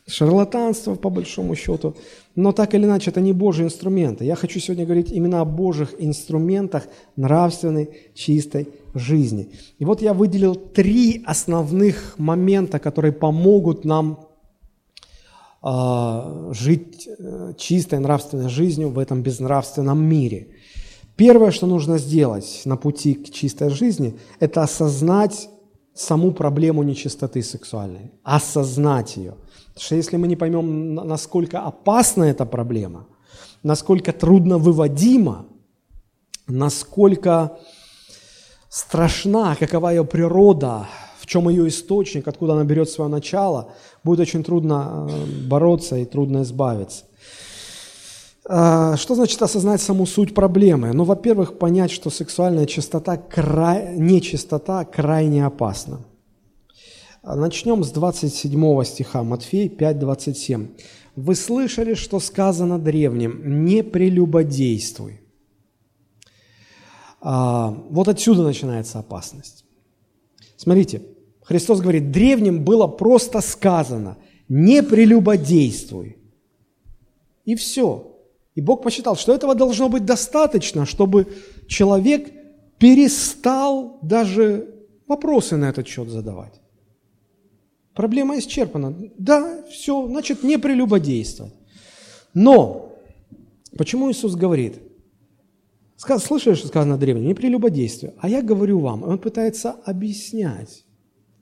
шарлатанство по большому счету, но так или иначе это не Божьи инструменты. Я хочу сегодня говорить именно о Божьих инструментах нравственной, чистой жизни. И вот я выделил три основных момента, которые помогут нам а, жить э, чистой нравственной жизнью в этом безнравственном мире. Первое, что нужно сделать на пути к чистой жизни, это осознать саму проблему нечистоты сексуальной, осознать ее. Потому что если мы не поймем, насколько опасна эта проблема, насколько трудно выводима, насколько страшна, какова ее природа, в чем ее источник, откуда она берет свое начало, будет очень трудно э, бороться и трудно избавиться. А, что значит осознать саму суть проблемы? Ну, во-первых, понять, что сексуальная чистота, край... нечистота крайне опасна. Начнем с 27 стиха, Матфей 5:27. «Вы слышали, что сказано древним, не прелюбодействуй». А, вот отсюда начинается опасность. Смотрите, Христос говорит, древним было просто сказано, не прелюбодействуй. И все. И Бог посчитал, что этого должно быть достаточно, чтобы человек перестал даже вопросы на этот счет задавать. Проблема исчерпана. Да, все, значит, не прелюбодействовать. Но, почему Иисус говорит, слышали, что сказано древним, не прелюбодействие, а я говорю вам, он пытается объяснять,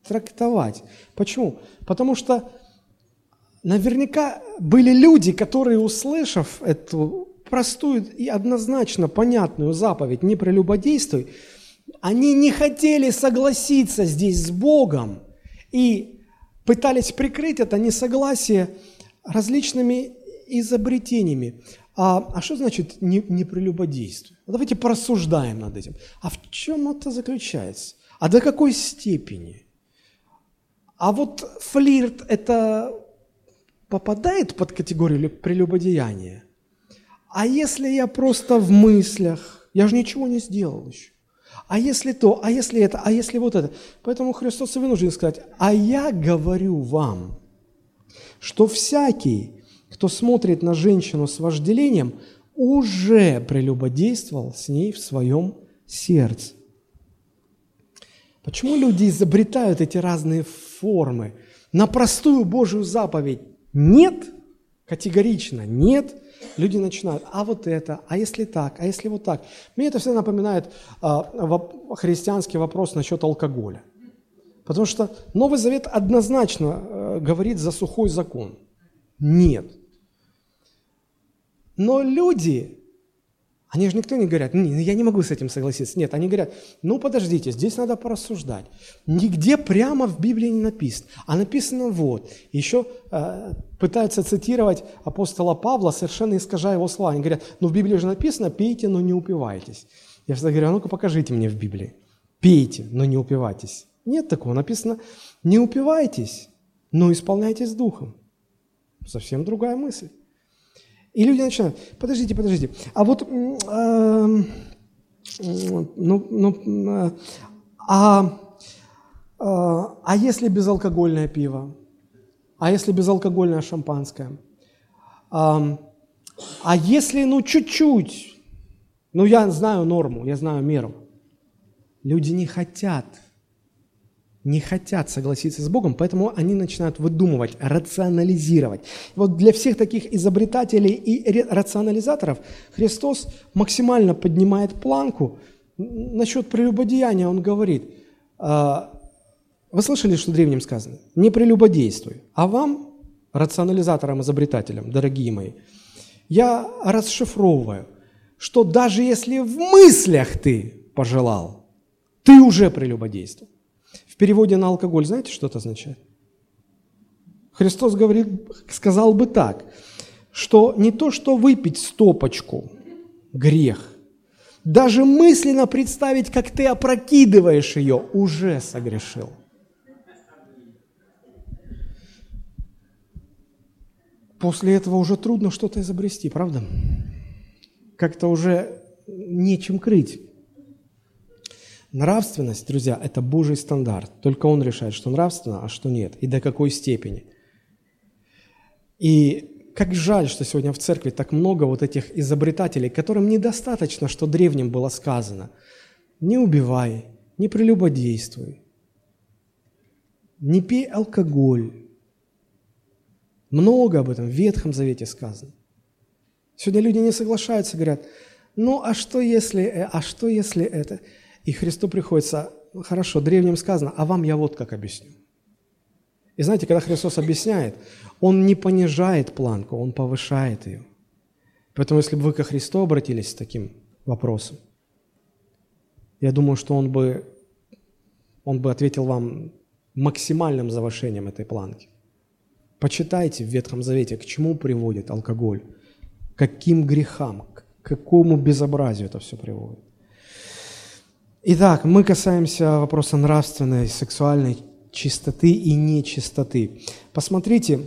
трактовать. Почему? Потому что наверняка были люди, которые, услышав эту простую и однозначно понятную заповедь «не прелюбодействуй», они не хотели согласиться здесь с Богом и пытались прикрыть это несогласие различными изобретениями. А, а что значит не, не? Давайте порассуждаем над этим. А в чем это заключается? А до какой степени? А вот флирт – это попадает под категорию прелюбодеяния? А если я просто в мыслях, я же ничего не сделал еще. А если то, а если это, а если вот это. Поэтому Христос и вынужден сказать, а я говорю вам, что всякий, кто смотрит на женщину с вожделением, уже прелюбодействовал с ней в своем сердце. Почему люди изобретают эти разные формы? На простую Божью заповедь нет, категорично нет, люди начинают, а вот это, а если так, а если вот так. Мне это всегда напоминает а, воп, христианский вопрос насчет алкоголя. Потому что Новый Завет однозначно э, говорит за сухой закон. Нет. Но люди, Они же никто не говорят, не, я не могу с этим согласиться. Нет, они говорят, ну подождите, здесь надо порассуждать. Нигде прямо в Библии не написано, а написано вот. Еще э, пытаются цитировать апостола Павла, совершенно искажая его слова. Они говорят, ну в Библии же написано, пейте, но не упивайтесь. Я всегда говорю, а ну-ка покажите мне в Библии. Пейте, но не упивайтесь. Нет такого, написано, не упивайтесь, но исполняйтесь духом. Совсем другая мысль. И люди начинают, подождите, подождите, а вот, э, ну, ну, э, а, э, а если безалкогольное пиво? А если безалкогольное шампанское? А, а если, ну, чуть-чуть? Ну, я знаю норму, я знаю меру. Люди не хотят – не хотят согласиться с Богом, поэтому они начинают выдумывать, рационализировать. Вот для всех таких изобретателей и рационализаторов Христос максимально поднимает планку. Насчет прелюбодеяния он говорит, «А, вы слышали, что древним сказано? Не прелюбодействуй. А вам, рационализаторам, изобретателям, дорогие мои, я расшифровываю, что даже если в мыслях ты пожелал, ты уже прелюбодействовал переводе на алкоголь знаете, что это означает? Христос говорит, сказал бы так, что не то, что выпить стопочку – грех, даже мысленно представить, как ты опрокидываешь ее, уже согрешил. После этого уже трудно что-то изобрести, правда? Как-то уже нечем крыть. Нравственность, друзья, это Божий стандарт. Только Он решает, что нравственно, а что нет, и до какой степени. И как жаль, что сегодня в церкви так много вот этих изобретателей, которым недостаточно, что древним было сказано. Не убивай, не прелюбодействуй, не пей алкоголь. Много об этом в Ветхом Завете сказано. Сегодня люди не соглашаются, говорят, ну а что если, э, а что если это? И Христу приходится, хорошо, древним сказано, а вам я вот как объясню. И знаете, когда Христос объясняет, Он не понижает планку, Он повышает ее. Поэтому, если бы вы ко Христу обратились с таким вопросом, я думаю, что Он бы, он бы ответил вам максимальным завышением этой планки. Почитайте в Ветхом Завете, к чему приводит алкоголь, каким грехам, к какому безобразию это все приводит. Итак, мы касаемся вопроса нравственной, сексуальной чистоты и нечистоты. Посмотрите,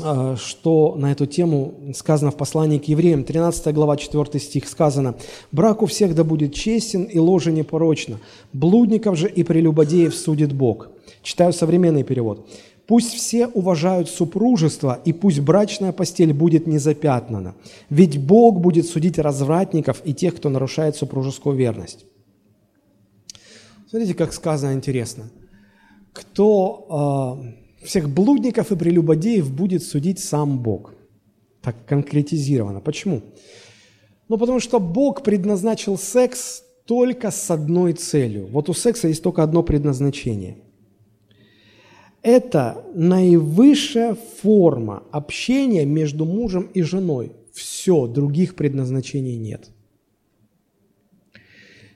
а, что на эту тему сказано в послании к евреям, 13 глава, 4 стих сказано, «Брак у всех да будет честен, и ложе непорочно, блудников же и прелюбодеев судит Бог». Читаю современный перевод. «Пусть все уважают супружество, и пусть брачная постель будет незапятнана, ведь Бог будет судить развратников и тех, кто нарушает супружескую верность». Смотрите, как сказано интересно. Кто э, всех блудников и прелюбодеев будет судить сам Бог. Так конкретизировано. Почему? Ну, потому что Бог предназначил секс только с одной целью. Вот у секса есть только одно предназначение. Это наивысшая форма общения между мужем и женой. Все, других предназначений нет.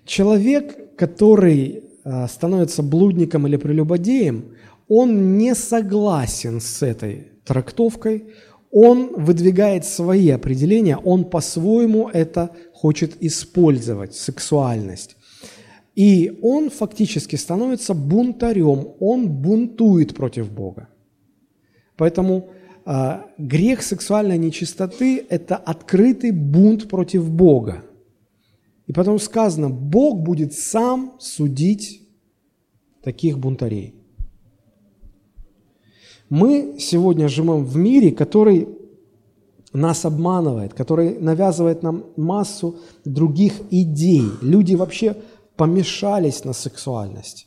Человек, который Э, становится блудником или прелюбодеем, он не согласен с этой трактовкой, он выдвигает свои определения, он по-своему это хочет использовать, сексуальность. И он фактически становится бунтарем, он бунтует против Бога. Поэтому э, грех сексуальной нечистоты – это открытый бунт против Бога. И потом сказано, Бог будет сам судить таких бунтарей. Мы сегодня живем в мире, который нас обманывает, который навязывает нам массу других идей. Люди вообще помешались на сексуальности.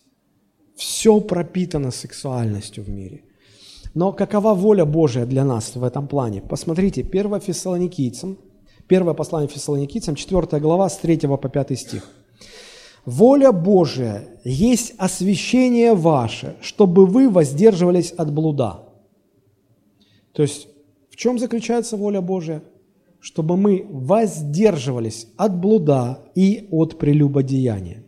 Все пропитано сексуальностью в мире. Но какова воля Божия для нас в этом плане? Посмотрите, 1 Фессалоникийцам – Первое послание Фессалоникийцам, 4 глава, с 3 по 5 стих. «Воля Божия есть освящение ваше, чтобы вы воздерживались от блуда». То есть в чем заключается воля Божия? Чтобы мы воздерживались от блуда и от прелюбодеяния.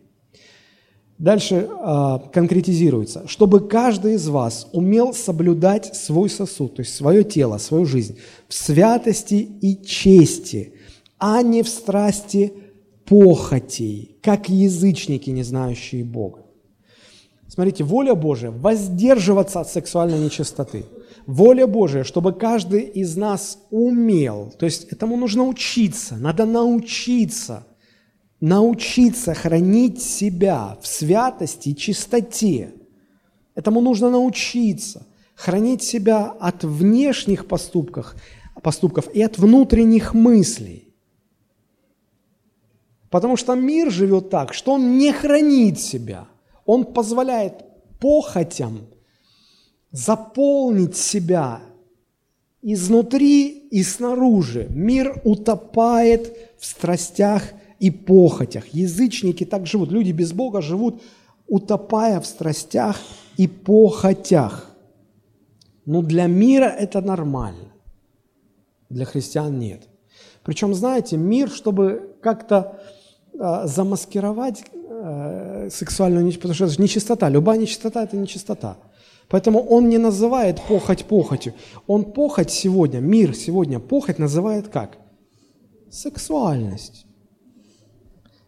Дальше э, конкретизируется, чтобы каждый из вас умел соблюдать свой сосуд, то есть свое тело, свою жизнь в святости и чести, а не в страсти похотей, как язычники, не знающие Бога. Смотрите, воля Божия – воздерживаться от сексуальной нечистоты. Воля Божия, чтобы каждый из нас умел, то есть этому нужно учиться, надо научиться, научиться хранить себя в святости и чистоте. Этому нужно научиться, хранить себя от внешних поступков, поступков и от внутренних мыслей. Потому что мир живет так, что он не хранит себя – он позволяет похотям заполнить себя изнутри и снаружи. Мир утопает в страстях и похотях. Язычники так живут. Люди без Бога живут, утопая в страстях и похотях. Но для мира это нормально. Для христиан нет. Причем, знаете, мир, чтобы как-то э, замаскировать э, сексуальную нечистоту, потому что это же нечистота. Любая нечистота – это нечистота. Поэтому он не называет похоть похотью. Он похоть сегодня, мир сегодня похоть называет как? Сексуальность.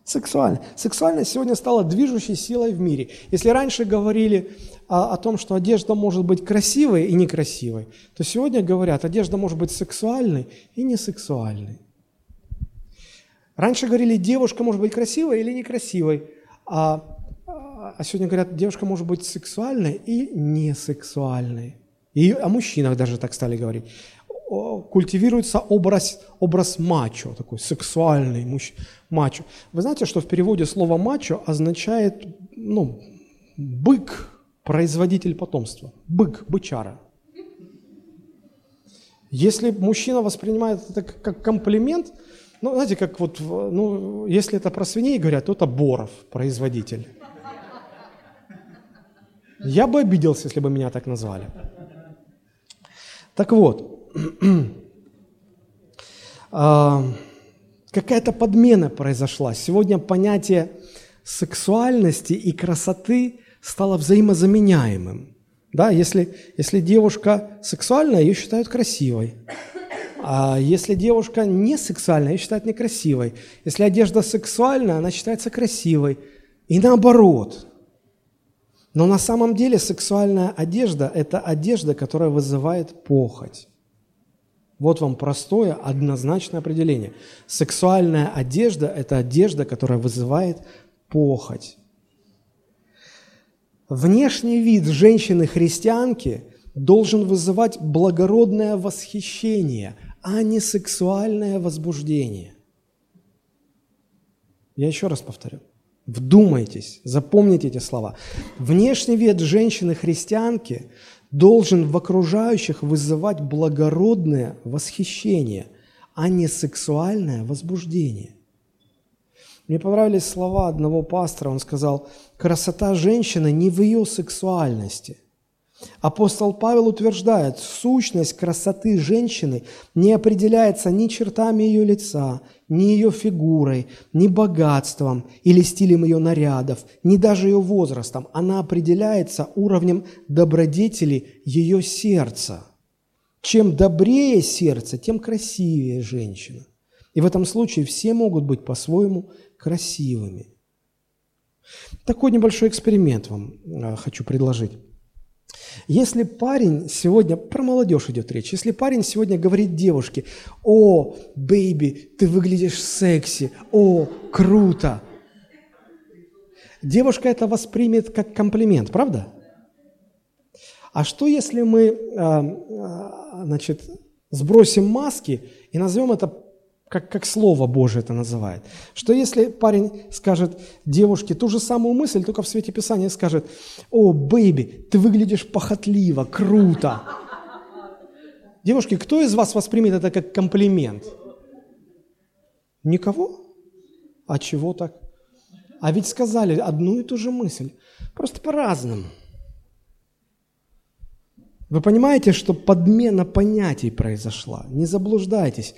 Сексуальность. Сексуальность сегодня стала движущей силой в мире. Если раньше говорили о, о том, что одежда может быть красивой и некрасивой, то сегодня говорят, одежда может быть сексуальной и несексуальной. Раньше говорили, девушка может быть красивой или некрасивой. А, а сегодня говорят, девушка может быть сексуальной и несексуальной. И о мужчинах даже так стали говорить. Культивируется образ, образ мачо, такой сексуальный муж, мачо. Вы знаете, что в переводе слово мачо означает ну, бык, производитель потомства. Бык, бычара. Если мужчина воспринимает это как комплимент – ну, знаете, как вот, ну, если это про свиней говорят, то это Боров, производитель. Я бы обиделся, если бы меня так назвали. Так вот, [clears throat] а, какая-то подмена произошла. Сегодня понятие сексуальности и красоты стало взаимозаменяемым. Да, если, если девушка сексуальная, ее считают красивой. А если девушка не сексуальная, ее считают некрасивой. Если одежда сексуальная, она считается красивой. И наоборот. Но на самом деле сексуальная одежда – это одежда, которая вызывает похоть. Вот вам простое, однозначное определение. Сексуальная одежда – это одежда, которая вызывает похоть. Внешний вид женщины-христианки должен вызывать благородное восхищение, а не сексуальное возбуждение. Я еще раз повторю. Вдумайтесь, запомните эти слова. Внешний вид женщины-христианки должен в окружающих вызывать благородное восхищение, а не сексуальное возбуждение. Мне понравились слова одного пастора. Он сказал, красота женщины не в ее сексуальности, Апостол Павел утверждает, сущность красоты женщины не определяется ни чертами ее лица, ни ее фигурой, ни богатством или стилем ее нарядов, ни даже ее возрастом. Она определяется уровнем добродетели ее сердца. Чем добрее сердце, тем красивее женщина. И в этом случае все могут быть по-своему красивыми. Такой небольшой эксперимент вам а, хочу предложить. Если парень сегодня, про молодежь идет речь, если парень сегодня говорит девушке, о, бэйби, ты выглядишь секси, о, круто, девушка это воспримет как комплимент, правда? А что если мы, а, а, значит, сбросим маски и назовем это как, как Слово Божие это называет. Что если парень скажет девушке ту же самую мысль, только в свете Писания скажет, «О, бэйби, ты выглядишь похотливо, круто». Девушки, кто из вас воспримет это как комплимент? Никого? А чего так? А ведь сказали одну и ту же мысль, просто по-разному. Вы понимаете, что подмена понятий произошла? Не заблуждайтесь.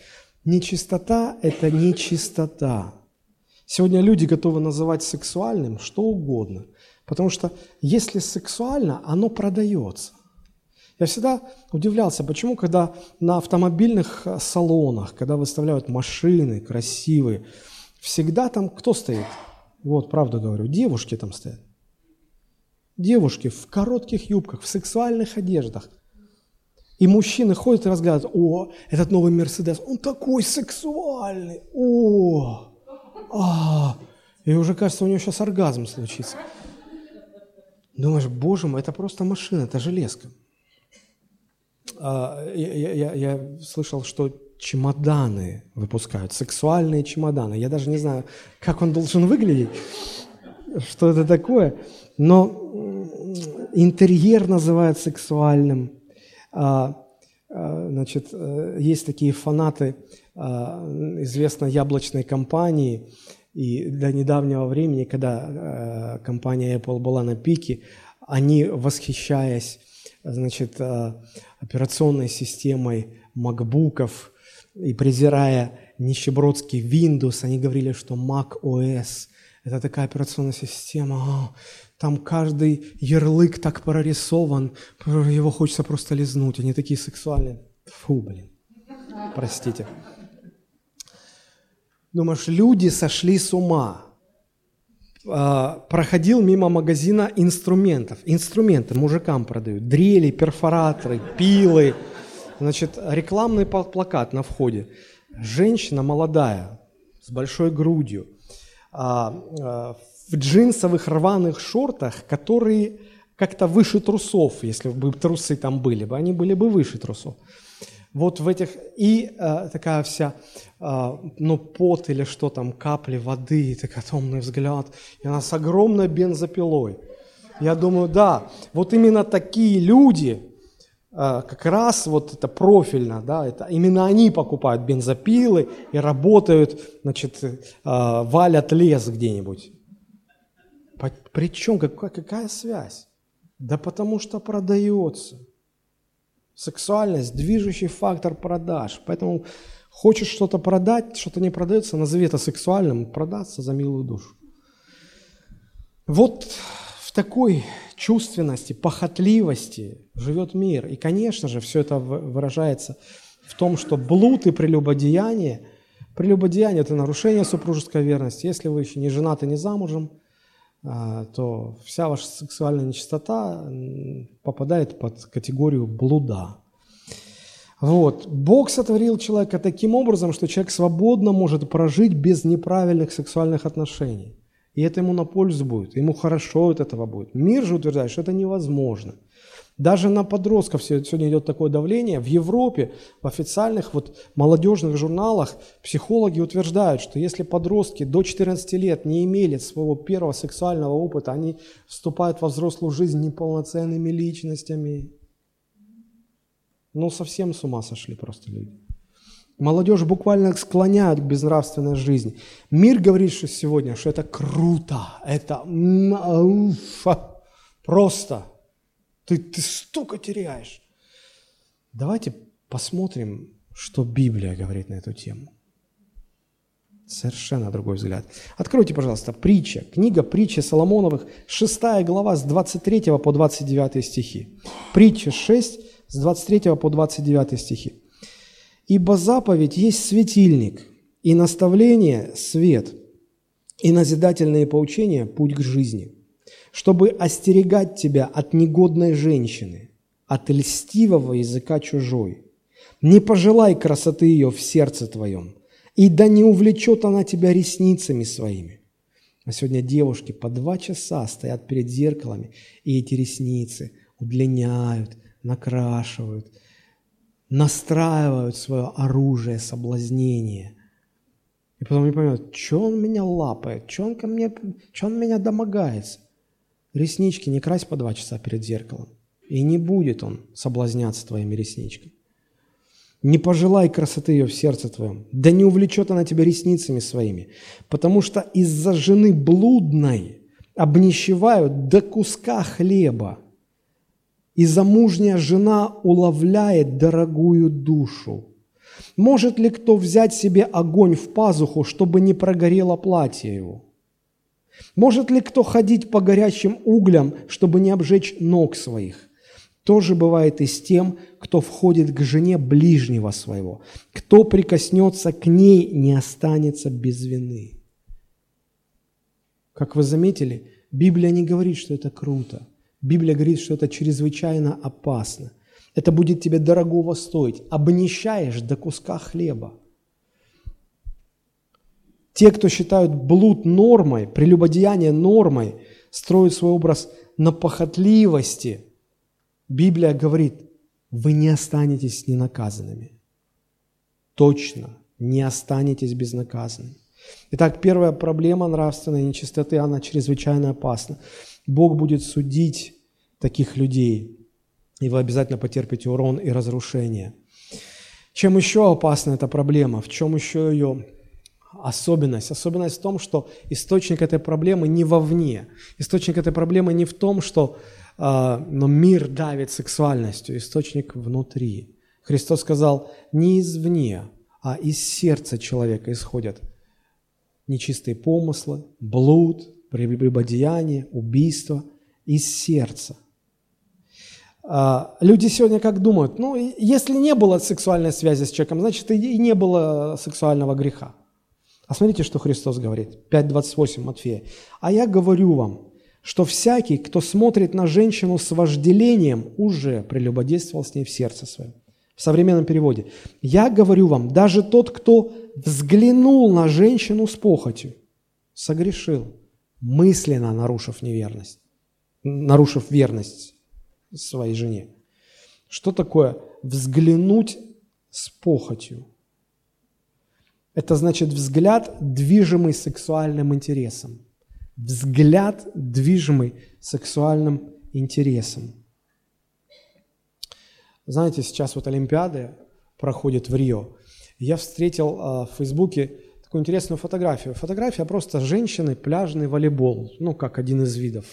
Нечистота – это нечистота. Сегодня люди готовы называть сексуальным что угодно, потому что если сексуально, оно продается. Я всегда удивлялся, почему, когда на автомобильных салонах, когда выставляют машины красивые, всегда там кто стоит? Вот, правду говорю, девушки там стоят. Девушки в коротких юбках, в сексуальных одеждах. И мужчины ходят и разглядывают, о, этот новый Мерседес, он такой сексуальный, о, а, и уже кажется, у него сейчас оргазм случится. Думаешь, боже мой, это просто машина, это железка. А, я, я, я слышал, что чемоданы выпускают, сексуальные чемоданы. Я даже не знаю, как он должен выглядеть, что это такое, но интерьер называют сексуальным. А, а, значит, э, есть такие фанаты а, известной яблочной компании, и до недавнего времени, когда э, компания Apple была на пике, они, восхищаясь значит, э, операционной системой макбуков и презирая нищебродский Windows, они говорили, что Mac OS – это такая операционная система, там каждый ярлык так прорисован, его хочется просто лизнуть, они такие сексуальные. Фу, блин, простите. Думаешь, люди сошли с ума. А, проходил мимо магазина инструментов. Инструменты мужикам продают. Дрели, перфораторы, пилы. Значит, рекламный плакат на входе. Женщина молодая, с большой грудью, а, а, в джинсовых рваных шортах, которые как-то выше трусов, если бы трусы там были бы, они были бы выше трусов вот в этих, и э, такая вся, э, ну, пот или что там, капли воды, и такой томный взгляд, и она с огромной бензопилой. Я думаю, да, вот именно такие люди, как раз вот это профильно, да, это именно они покупают бензопилы и работают, значит, э, валят лес где-нибудь. Причем какая, какая связь? Да потому что продается. Сексуальность – движущий фактор продаж. Поэтому хочешь что-то продать, что-то не продается, назови это сексуальным, продаться за милую душу. Вот в такой чувственности, похотливости живет мир. И, конечно же, все это выражается в том, что блуд и прелюбодеяние, прелюбодеяние – это нарушение супружеской верности. Если вы еще не женаты, не замужем – а, то вся ваша сексуальная нечистота попадает под категорию блуда. Вот. Бог сотворил человека таким образом, что человек свободно может прожить без неправильных сексуальных отношений. И это ему на пользу будет, ему хорошо от этого будет. Мир же утверждает, что это невозможно – даже на подростков сегодня идет такое давление. В Европе, в официальных вот молодежных журналах психологи утверждают, что если подростки до 14 лет не имели своего первого сексуального опыта, они вступают во взрослую жизнь неполноценными личностями. Ну, совсем с ума сошли просто люди. Молодежь буквально склоняют к безнравственной жизни. Мир говорит что сегодня, что это круто, это просто – ты, ты столько теряешь. Давайте посмотрим, что Библия говорит на эту тему. Совершенно другой взгляд. Откройте, пожалуйста, притча. Книга притчи Соломоновых, 6 глава с 23 по 29 стихи. Притча 6 с 23 по 29 стихи. «Ибо заповедь есть светильник, и наставление – свет, и назидательные поучения – путь к жизни чтобы остерегать тебя от негодной женщины, от льстивого языка чужой. Не пожелай красоты ее в сердце твоем, и да не увлечет она тебя ресницами своими. А сегодня девушки по два часа стоят перед зеркалами, и эти ресницы удлиняют, накрашивают, настраивают свое оружие соблазнения. И потом не понимают, что он меня лапает, что он, ко мне, что он меня домогается. Реснички не крась по два часа перед зеркалом, и не будет он соблазняться твоими ресничками. Не пожелай красоты ее в сердце твоем, да не увлечет она тебя ресницами своими, потому что из-за жены блудной обнищевают до куска хлеба, и замужняя жена уловляет дорогую душу. Может ли кто взять себе огонь в пазуху, чтобы не прогорело платье его? Может ли кто ходить по горячим углям, чтобы не обжечь ног своих? То же бывает и с тем, кто входит к жене ближнего своего. Кто прикоснется к ней, не останется без вины. Как вы заметили, Библия не говорит, что это круто. Библия говорит, что это чрезвычайно опасно. Это будет тебе дорогого стоить. Обнищаешь до куска хлеба. Те, кто считают блуд нормой, прелюбодеяние нормой, строят свой образ на похотливости. Библия говорит, вы не останетесь ненаказанными. Точно, не останетесь безнаказанными. Итак, первая проблема нравственной нечистоты, она чрезвычайно опасна. Бог будет судить таких людей, и вы обязательно потерпите урон и разрушение. Чем еще опасна эта проблема? В чем еще ее особенность? Особенность в том, что источник этой проблемы не вовне. Источник этой проблемы не в том, что э, но мир давит сексуальностью. Источник внутри. Христос сказал, не извне, а из сердца человека исходят нечистые помыслы, блуд, прелюбодеяние, убийство из сердца. А, люди сегодня как думают, ну, если не было сексуальной связи с человеком, значит, и не было сексуального греха. А смотрите, что Христос говорит, 5.28 Матфея. «А я говорю вам, что всякий, кто смотрит на женщину с вожделением, уже прелюбодействовал с ней в сердце своем». В современном переводе. «Я говорю вам, даже тот, кто взглянул на женщину с похотью, согрешил, мысленно нарушив неверность, нарушив верность своей жене. Что такое взглянуть с похотью? Это значит взгляд, движимый сексуальным интересом. Взгляд, движимый сексуальным интересом. Знаете, сейчас вот Олимпиады проходят в Рио. Я встретил а, в Фейсбуке такую интересную фотографию. Фотография просто женщины, пляжный волейбол, ну, как один из видов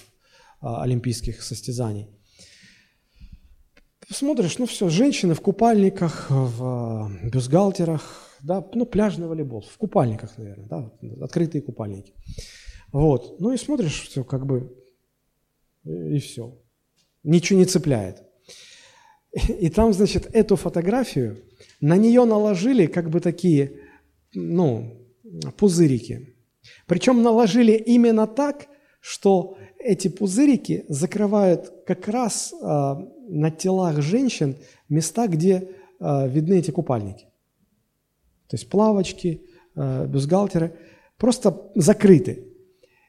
а, олимпийских состязаний. Смотришь, ну все, женщины в купальниках, в а, бюстгальтерах, да, ну, пляжный волейбол, в купальниках, наверное, да, открытые купальники. Вот, ну и смотришь, все как бы, и все. Ничего не цепляет. И там, значит, эту фотографию, на нее наложили как бы такие, ну, пузырики. Причем наложили именно так, что эти пузырики закрывают как раз э, на телах женщин места, где э, видны эти купальники. То есть плавочки, э, бюстгальтеры просто закрыты.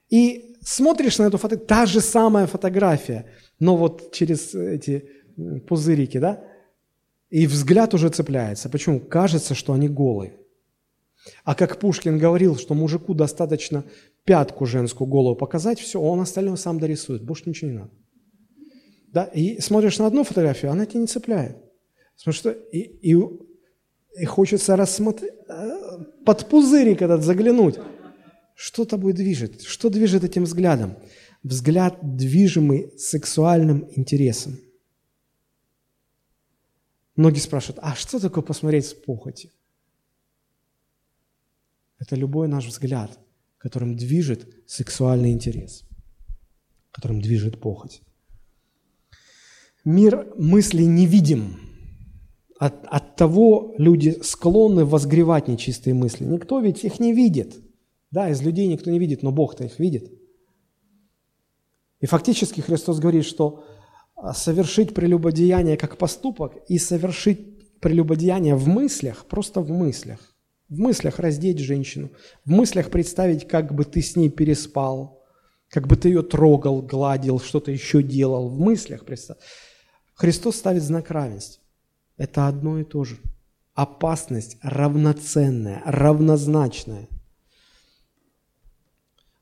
И смотришь на эту фотографию, та же самая фотография, но вот через эти пузырики, да, и взгляд уже цепляется. Почему? Кажется, что они голые. А как Пушкин говорил, что мужику достаточно пятку женскую голову показать, все, он остальное сам дорисует, больше ничего не надо. Да? И смотришь на одну фотографию, она тебя не цепляет. Потому что и, и, и хочется рассмотреть, э, под пузырик этот заглянуть. Что тобой движет? Что движет этим взглядом? Взгляд, движимый сексуальным интересом. Многие спрашивают, а что такое посмотреть с похоти? Это любой наш взгляд, которым движет сексуальный интерес, которым движет похоть. Мир мыслей невидим. От, от того люди склонны возгревать нечистые мысли. Никто ведь их не видит. Да, из людей никто не видит, но Бог-то их видит. И фактически Христос говорит, что а, совершить прелюбодеяние как поступок и совершить прелюбодеяние в мыслях, просто в мыслях. В мыслях раздеть женщину, в мыслях представить, как бы ты с ней переспал, как бы ты ее трогал, гладил, что-то еще делал. В мыслях представь. Христос ставит знак равенства. Это одно и то же. Опасность равноценная, равнозначная.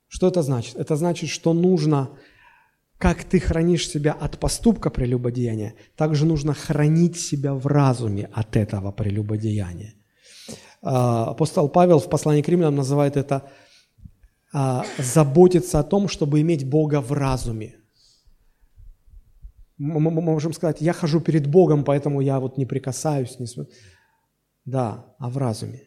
Что это значит? Это значит, что нужно как ты хранишь себя от поступка прелюбодеяния, также нужно хранить себя в разуме от этого прелюбодеяния. А, апостол Павел в послании к римлянам называет это а, заботиться о том, чтобы иметь Бога в разуме. Мы можем сказать, я хожу перед Богом, поэтому я вот не прикасаюсь. Не... Да, а в разуме.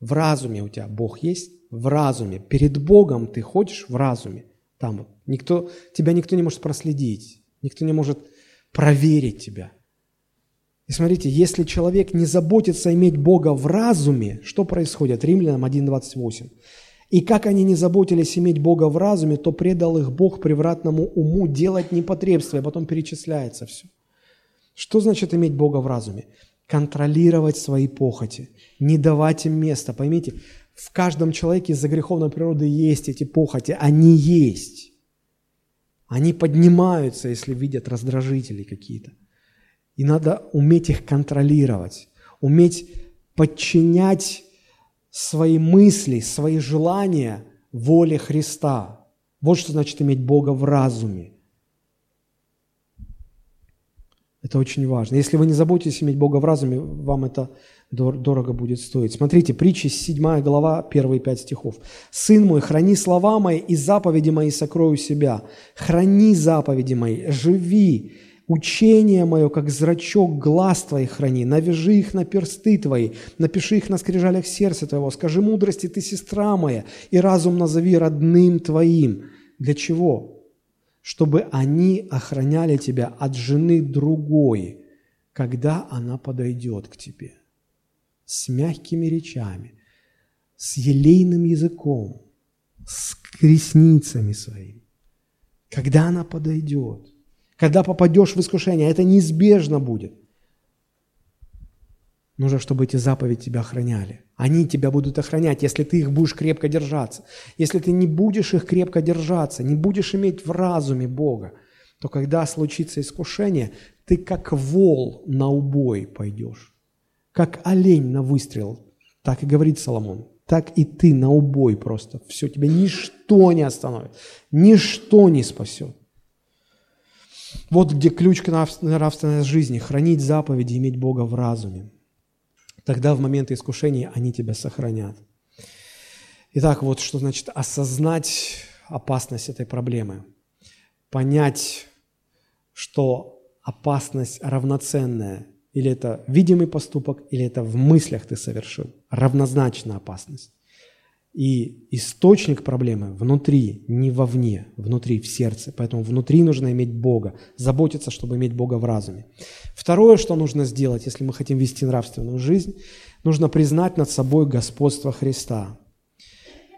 В разуме у тебя Бог есть, в разуме. Перед Богом ты ходишь в разуме. Там вот. Никто, тебя никто не может проследить, никто не может проверить тебя. И смотрите, если человек не заботится иметь Бога в разуме, что происходит? Римлянам 1.28. И как они не заботились иметь Бога в разуме, то предал их Бог превратному уму делать непотребство, и потом перечисляется все. Что значит иметь Бога в разуме? Контролировать свои похоти, не давать им места. Поймите, в каждом человеке из-за греховной природы есть эти похоти, они есть. Они поднимаются, если видят раздражители какие-то. И надо уметь их контролировать, уметь подчинять свои мысли, свои желания воле Христа. Вот что значит иметь Бога в разуме. Это очень важно. Если вы не заботитесь иметь Бога в разуме, вам это дорого будет стоить. Смотрите, притчи 7 глава, первые пять стихов. «Сын мой, храни слова мои, и заповеди мои сокрою себя. Храни заповеди мои, живи, Учение мое, как зрачок глаз твоих храни, навяжи их на персты твои, напиши их на скрижалях сердца твоего, скажи мудрости ты сестра моя, и разум назови родным твоим. Для чего? Чтобы они охраняли тебя от жены другой, когда она подойдет к тебе. С мягкими речами, с елейным языком, с ресницами своими. Когда она подойдет, когда попадешь в искушение, это неизбежно будет. Нужно, чтобы эти заповеди тебя охраняли. Они тебя будут охранять, если ты их будешь крепко держаться. Если ты не будешь их крепко держаться, не будешь иметь в разуме Бога, то когда случится искушение, ты как вол на убой пойдешь, как олень на выстрел. Так и говорит Соломон. Так и ты на убой просто. Все, тебя ничто не остановит, ничто не спасет. Вот где ключ к нравственной жизни – хранить заповеди, иметь Бога в разуме. Тогда в моменты искушения они тебя сохранят. Итак, вот что значит осознать опасность этой проблемы. Понять, что опасность равноценная. Или это видимый поступок, или это в мыслях ты совершил. Равнозначная опасность. И источник проблемы внутри, не вовне, внутри, в сердце. Поэтому внутри нужно иметь Бога, заботиться, чтобы иметь Бога в разуме. Второе, что нужно сделать, если мы хотим вести нравственную жизнь, нужно признать над собой господство Христа.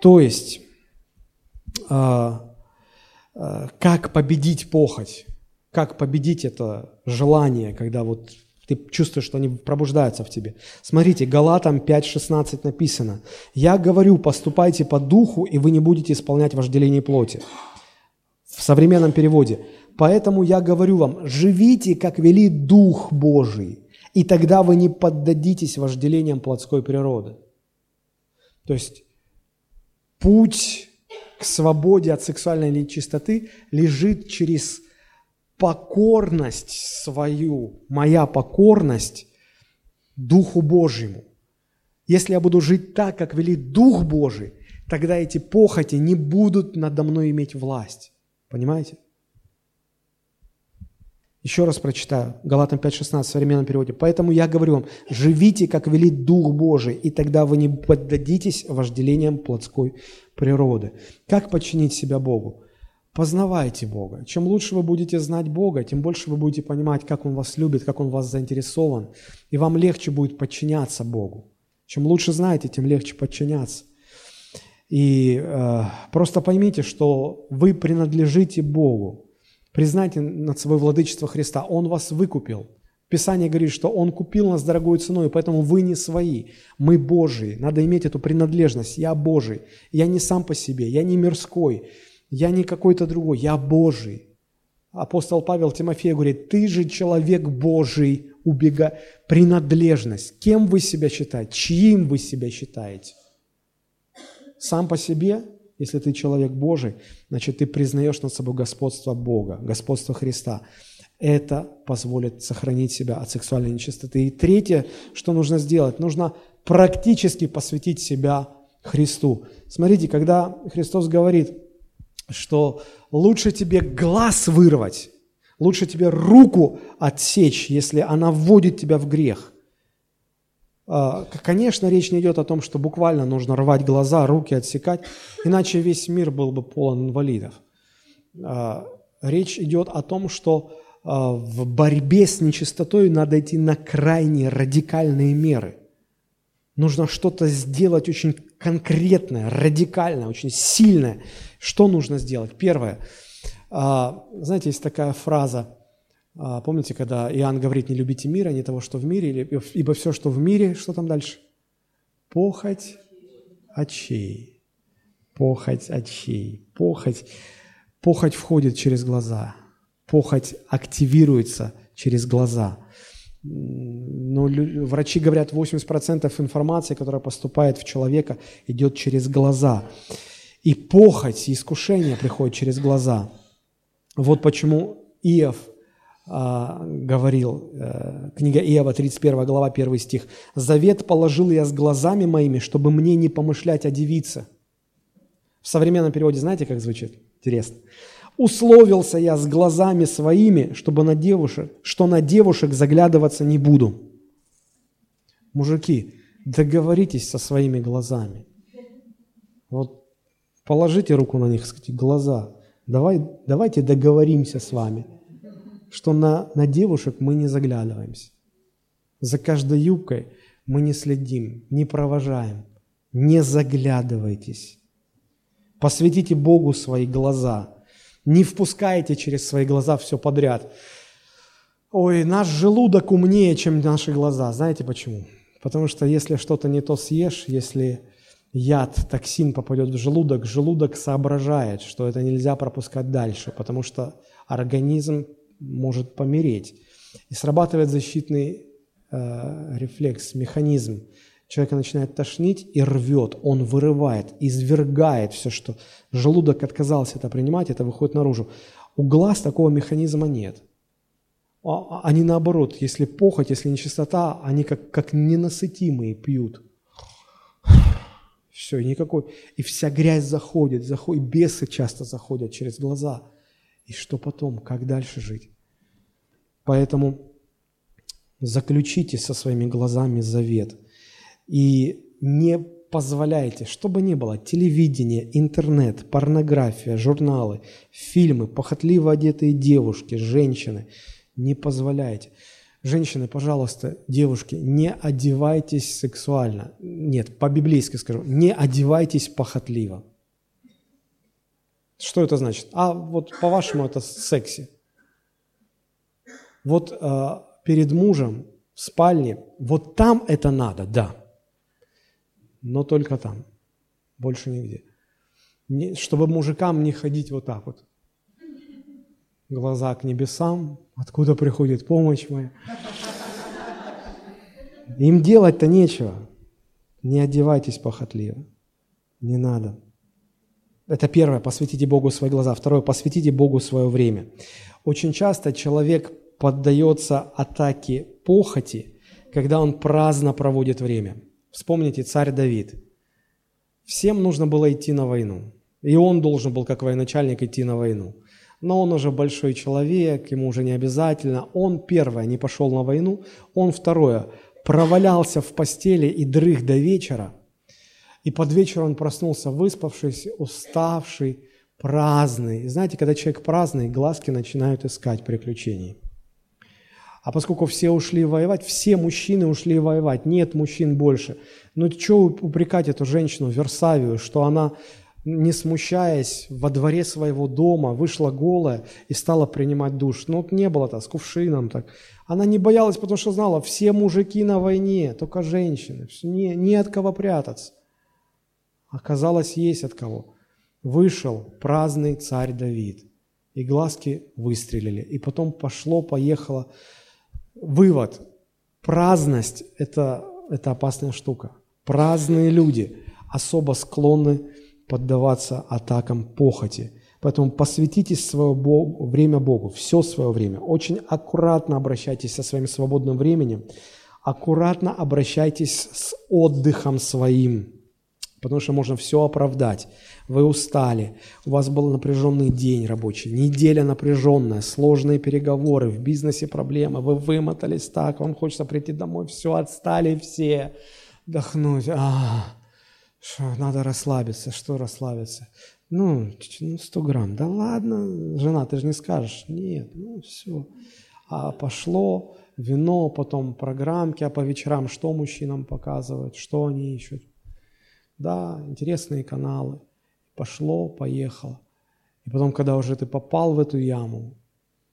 То есть, э, э, как победить похоть, как победить это желание, когда вот ты чувствуешь, что они пробуждаются в тебе. Смотрите, Галатам 5.16 написано. «Я говорю, поступайте по духу, и вы не будете исполнять вожделение плоти». В современном переводе. «Поэтому я говорю вам, живите, как велит Дух Божий, и тогда вы не поддадитесь вожделениям плотской природы». То есть путь к свободе от сексуальной чистоты лежит через покорность свою, моя покорность Духу Божьему. Если я буду жить так, как велит Дух Божий, тогда эти похоти не будут надо мной иметь власть. Понимаете? Еще раз прочитаю. Галатам 5.16 в современном переводе. «Поэтому я говорю вам, живите, как велит Дух Божий, и тогда вы не поддадитесь вожделениям плотской природы». Как подчинить себя Богу? Познавайте Бога. Чем лучше вы будете знать Бога, тем больше вы будете понимать, как Он вас любит, как Он вас заинтересован, и вам легче будет подчиняться Богу. Чем лучше знаете, тем легче подчиняться. И э, просто поймите, что вы принадлежите Богу. Признайте над собой владычество Христа. Он вас выкупил. Писание говорит, что Он купил нас дорогой ценой, поэтому вы не свои, мы Божии. Надо иметь эту принадлежность. Я Божий. Я не сам по себе, я не мирской. Я не какой-то другой, я Божий. Апостол Павел Тимофею говорит, ты же человек Божий, убега... Принадлежность. Кем вы себя считаете? Чьим вы себя считаете? Сам по себе, если ты человек Божий, значит, ты признаешь над собой господство Бога, господство Христа. Это позволит сохранить себя от сексуальной нечистоты. И третье, что нужно сделать, нужно практически посвятить себя Христу. Смотрите, когда Христос говорит, что лучше тебе глаз вырвать, лучше тебе руку отсечь, если она вводит тебя в грех. А, конечно, речь не идет о том, что буквально нужно рвать глаза, руки отсекать, иначе весь мир был бы полон инвалидов. А, речь идет о том, что а, в борьбе с нечистотой надо идти на крайне радикальные меры. Нужно что-то сделать очень конкретное, радикальное, очень сильное. Что нужно сделать? Первое. Знаете, есть такая фраза – а, помните, когда Иоанн говорит, не любите мира, не того, что в мире, ибо все, что в мире, что там дальше? Похоть очей. Похоть очей. Похоть. Похоть входит через глаза. Похоть активируется через глаза. Но врачи говорят, 80% информации, которая поступает в человека, идет через глаза. И похоть, и искушение приходит через глаза. Вот почему Иов а, говорил, э, книга Иова, 31 глава, 1 стих, «Завет положил я с глазами моими, чтобы мне не помышлять о девице». В современном переводе знаете, как звучит? Интересно. «Условился я с глазами своими, чтобы на девушек, что на девушек заглядываться не буду». Мужики, договоритесь со своими глазами. Вот положите руку на них, скажите, глаза. Давай, давайте договоримся с вами – что на, на девушек мы не заглядываемся. За каждой юбкой мы не следим, не провожаем. Не заглядывайтесь. Посвятите Богу свои глаза. Не впускайте через свои глаза все подряд. Ой, наш желудок умнее, чем наши глаза. Знаете почему? Потому что если что-то не то съешь, если яд, токсин попадет в желудок, желудок соображает, что это нельзя пропускать дальше, потому что организм может помереть. И срабатывает защитный э, рефлекс, механизм. Человека начинает тошнить и рвет, он вырывает, извергает все, что желудок отказался это принимать, это выходит наружу. У глаз такого механизма нет. А, а, они наоборот, если похоть, если нечистота, они как, как ненасытимые пьют. Все, никакой. И вся грязь заходит, заходит, бесы часто заходят через глаза – и что потом? Как дальше жить? Поэтому заключите со своими глазами завет. И не позволяйте, что бы ни было, телевидение, интернет, порнография, журналы, фильмы, похотливо одетые девушки, женщины, не позволяйте. Женщины, пожалуйста, девушки, не одевайтесь сексуально. Нет, по-библейски скажу, не одевайтесь похотливо. Что это значит? А вот по-вашему это секси. Вот э, перед мужем в спальне, вот там это надо, да. Но только там, больше нигде. Не, чтобы мужикам не ходить вот так вот. Глаза к небесам, откуда приходит помощь моя. Им делать-то нечего. Не одевайтесь похотливо. Не надо. Это первое, посвятите Богу свои глаза. Второе, посвятите Богу свое время. Очень часто человек поддается атаке похоти, когда он праздно проводит время. Вспомните царь Давид. Всем нужно было идти на войну. И он должен был, как военачальник, идти на войну. Но он уже большой человек, ему уже не обязательно. Он, первое, не пошел на войну. Он, второе, провалялся в постели и дрых до вечера – и под вечер он проснулся выспавшийся, уставший, праздный. Знаете, когда человек праздный, глазки начинают искать приключений. А поскольку все ушли воевать, все мужчины ушли воевать, нет мужчин больше. Ну что упрекать эту женщину, Версавию, что она, не смущаясь, во дворе своего дома вышла голая и стала принимать душ. Ну вот не было-то, с кувшином так. Она не боялась, потому что знала, все мужики на войне, только женщины, не, не от кого прятаться. Оказалось, есть от кого. Вышел праздный царь Давид, и глазки выстрелили. И потом пошло, поехало. Вывод. Праздность – это, это опасная штука. Праздные люди особо склонны поддаваться атакам похоти. Поэтому посвятите свое Богу, время Богу, все свое время. Очень аккуратно обращайтесь со своим свободным временем. Аккуратно обращайтесь с отдыхом своим потому что можно все оправдать. Вы устали, у вас был напряженный день рабочий, неделя напряженная, сложные переговоры, в бизнесе проблемы, вы вымотались так, вам хочется прийти домой, все, отстали все, вдохнуть, а, что, надо расслабиться, что расслабиться? Ну, 100 ну, грамм, да ладно, жена, ты же не скажешь, нет, ну все. А пошло, вино, потом программки, а по вечерам что мужчинам показывают, что они ищут. Да, интересные каналы. Пошло, поехало. И потом, когда уже ты попал в эту яму,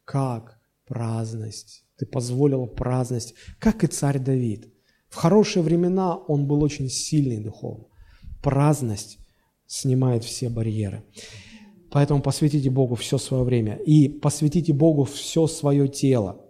как праздность, ты позволил праздность, как и царь Давид. В хорошие времена он был очень сильный духовно. Праздность снимает все барьеры. Поэтому посвятите Богу все свое время и посвятите Богу все свое тело.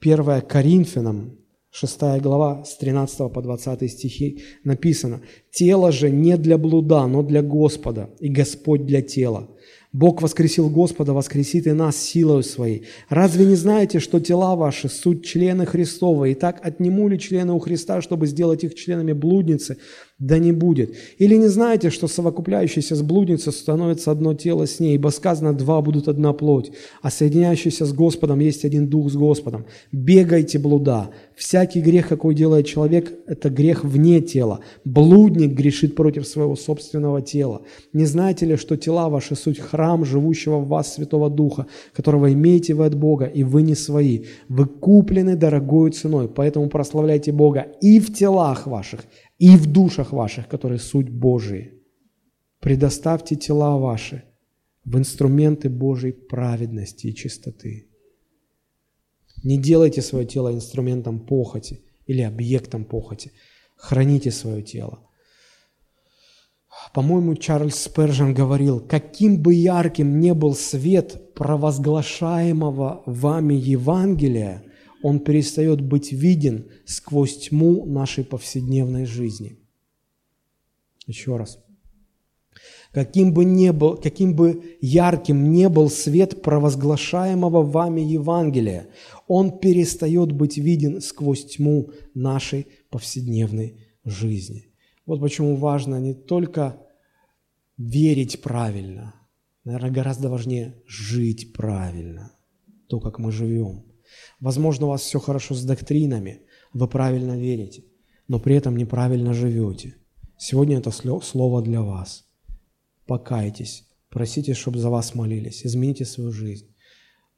1 Коринфянам, 6 глава, с 13 по 20 стихи написано, «Тело же не для блуда, но для Господа, и Господь для тела. Бог воскресил Господа, воскресит и нас силою Своей. Разве не знаете, что тела ваши – суть члены Христова? И так отниму ли члены у Христа, чтобы сделать их членами блудницы? Да не будет. Или не знаете, что совокупляющийся с блудницей становится одно тело с ней, ибо сказано, два будут одна плоть, а соединяющийся с Господом есть один дух с Господом. Бегайте блуда. Всякий грех, какой делает человек, это грех вне тела. Блудник грешит против своего собственного тела. Не знаете ли, что тела ваши – суть храм живущего в вас Святого Духа, которого имеете вы от Бога, и вы не свои. Вы куплены дорогой ценой, поэтому прославляйте Бога и в телах ваших, и в душах ваших, которые суть Божии. Предоставьте тела ваши в инструменты Божьей праведности и чистоты. Не делайте свое тело инструментом похоти или объектом похоти. Храните свое тело. По-моему, Чарльз Спержен говорил, каким бы ярким не был свет провозглашаемого вами Евангелия, он перестает быть виден сквозь тьму нашей повседневной жизни. Еще раз. Каким бы, не был, каким бы ярким не был свет провозглашаемого вами Евангелия, он перестает быть виден сквозь тьму нашей повседневной жизни. Вот почему важно не только верить правильно, наверное, гораздо важнее жить правильно, то, как мы живем. Возможно, у вас все хорошо с доктринами, вы правильно верите, но при этом неправильно живете. Сегодня это слово для вас. Покайтесь, просите, чтобы за вас молились, измените свою жизнь.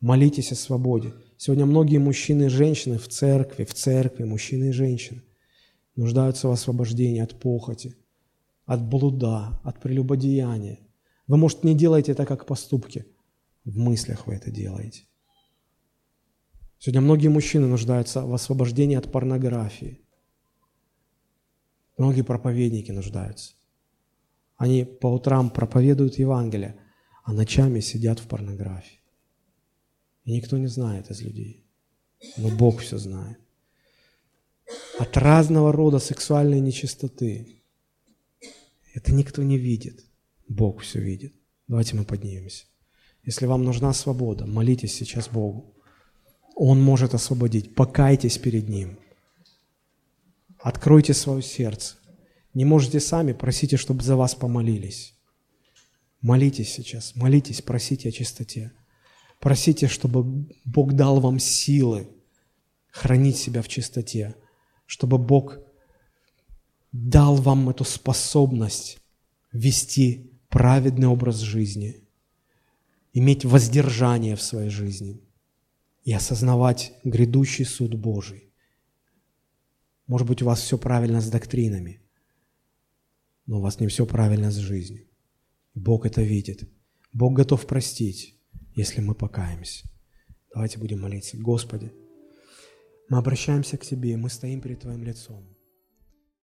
Молитесь о свободе. Сегодня многие мужчины и женщины в церкви, в церкви, мужчины и женщины, нуждаются в освобождении от похоти, от блуда, от прелюбодеяния. Вы, может, не делаете это как поступки, в мыслях вы это делаете. Сегодня многие мужчины нуждаются в освобождении от порнографии. Многие проповедники нуждаются. Они по утрам проповедуют Евангелие, а ночами сидят в порнографии. И никто не знает из людей. Но Бог все знает. От разного рода сексуальной нечистоты. Это никто не видит. Бог все видит. Давайте мы поднимемся. Если вам нужна свобода, молитесь сейчас Богу. Он может освободить. Покайтесь перед Ним. Откройте свое сердце. Не можете сами, просите, чтобы за вас помолились. Молитесь сейчас, молитесь, просите о чистоте. Просите, чтобы Бог дал вам силы хранить себя в чистоте, чтобы Бог дал вам эту способность вести праведный образ жизни, иметь воздержание в своей жизни и осознавать грядущий суд Божий. Может быть, у вас все правильно с доктринами, но у вас не все правильно с жизнью. Бог это видит. Бог готов простить если мы покаемся. Давайте будем молиться. Господи, мы обращаемся к Тебе, мы стоим перед Твоим лицом.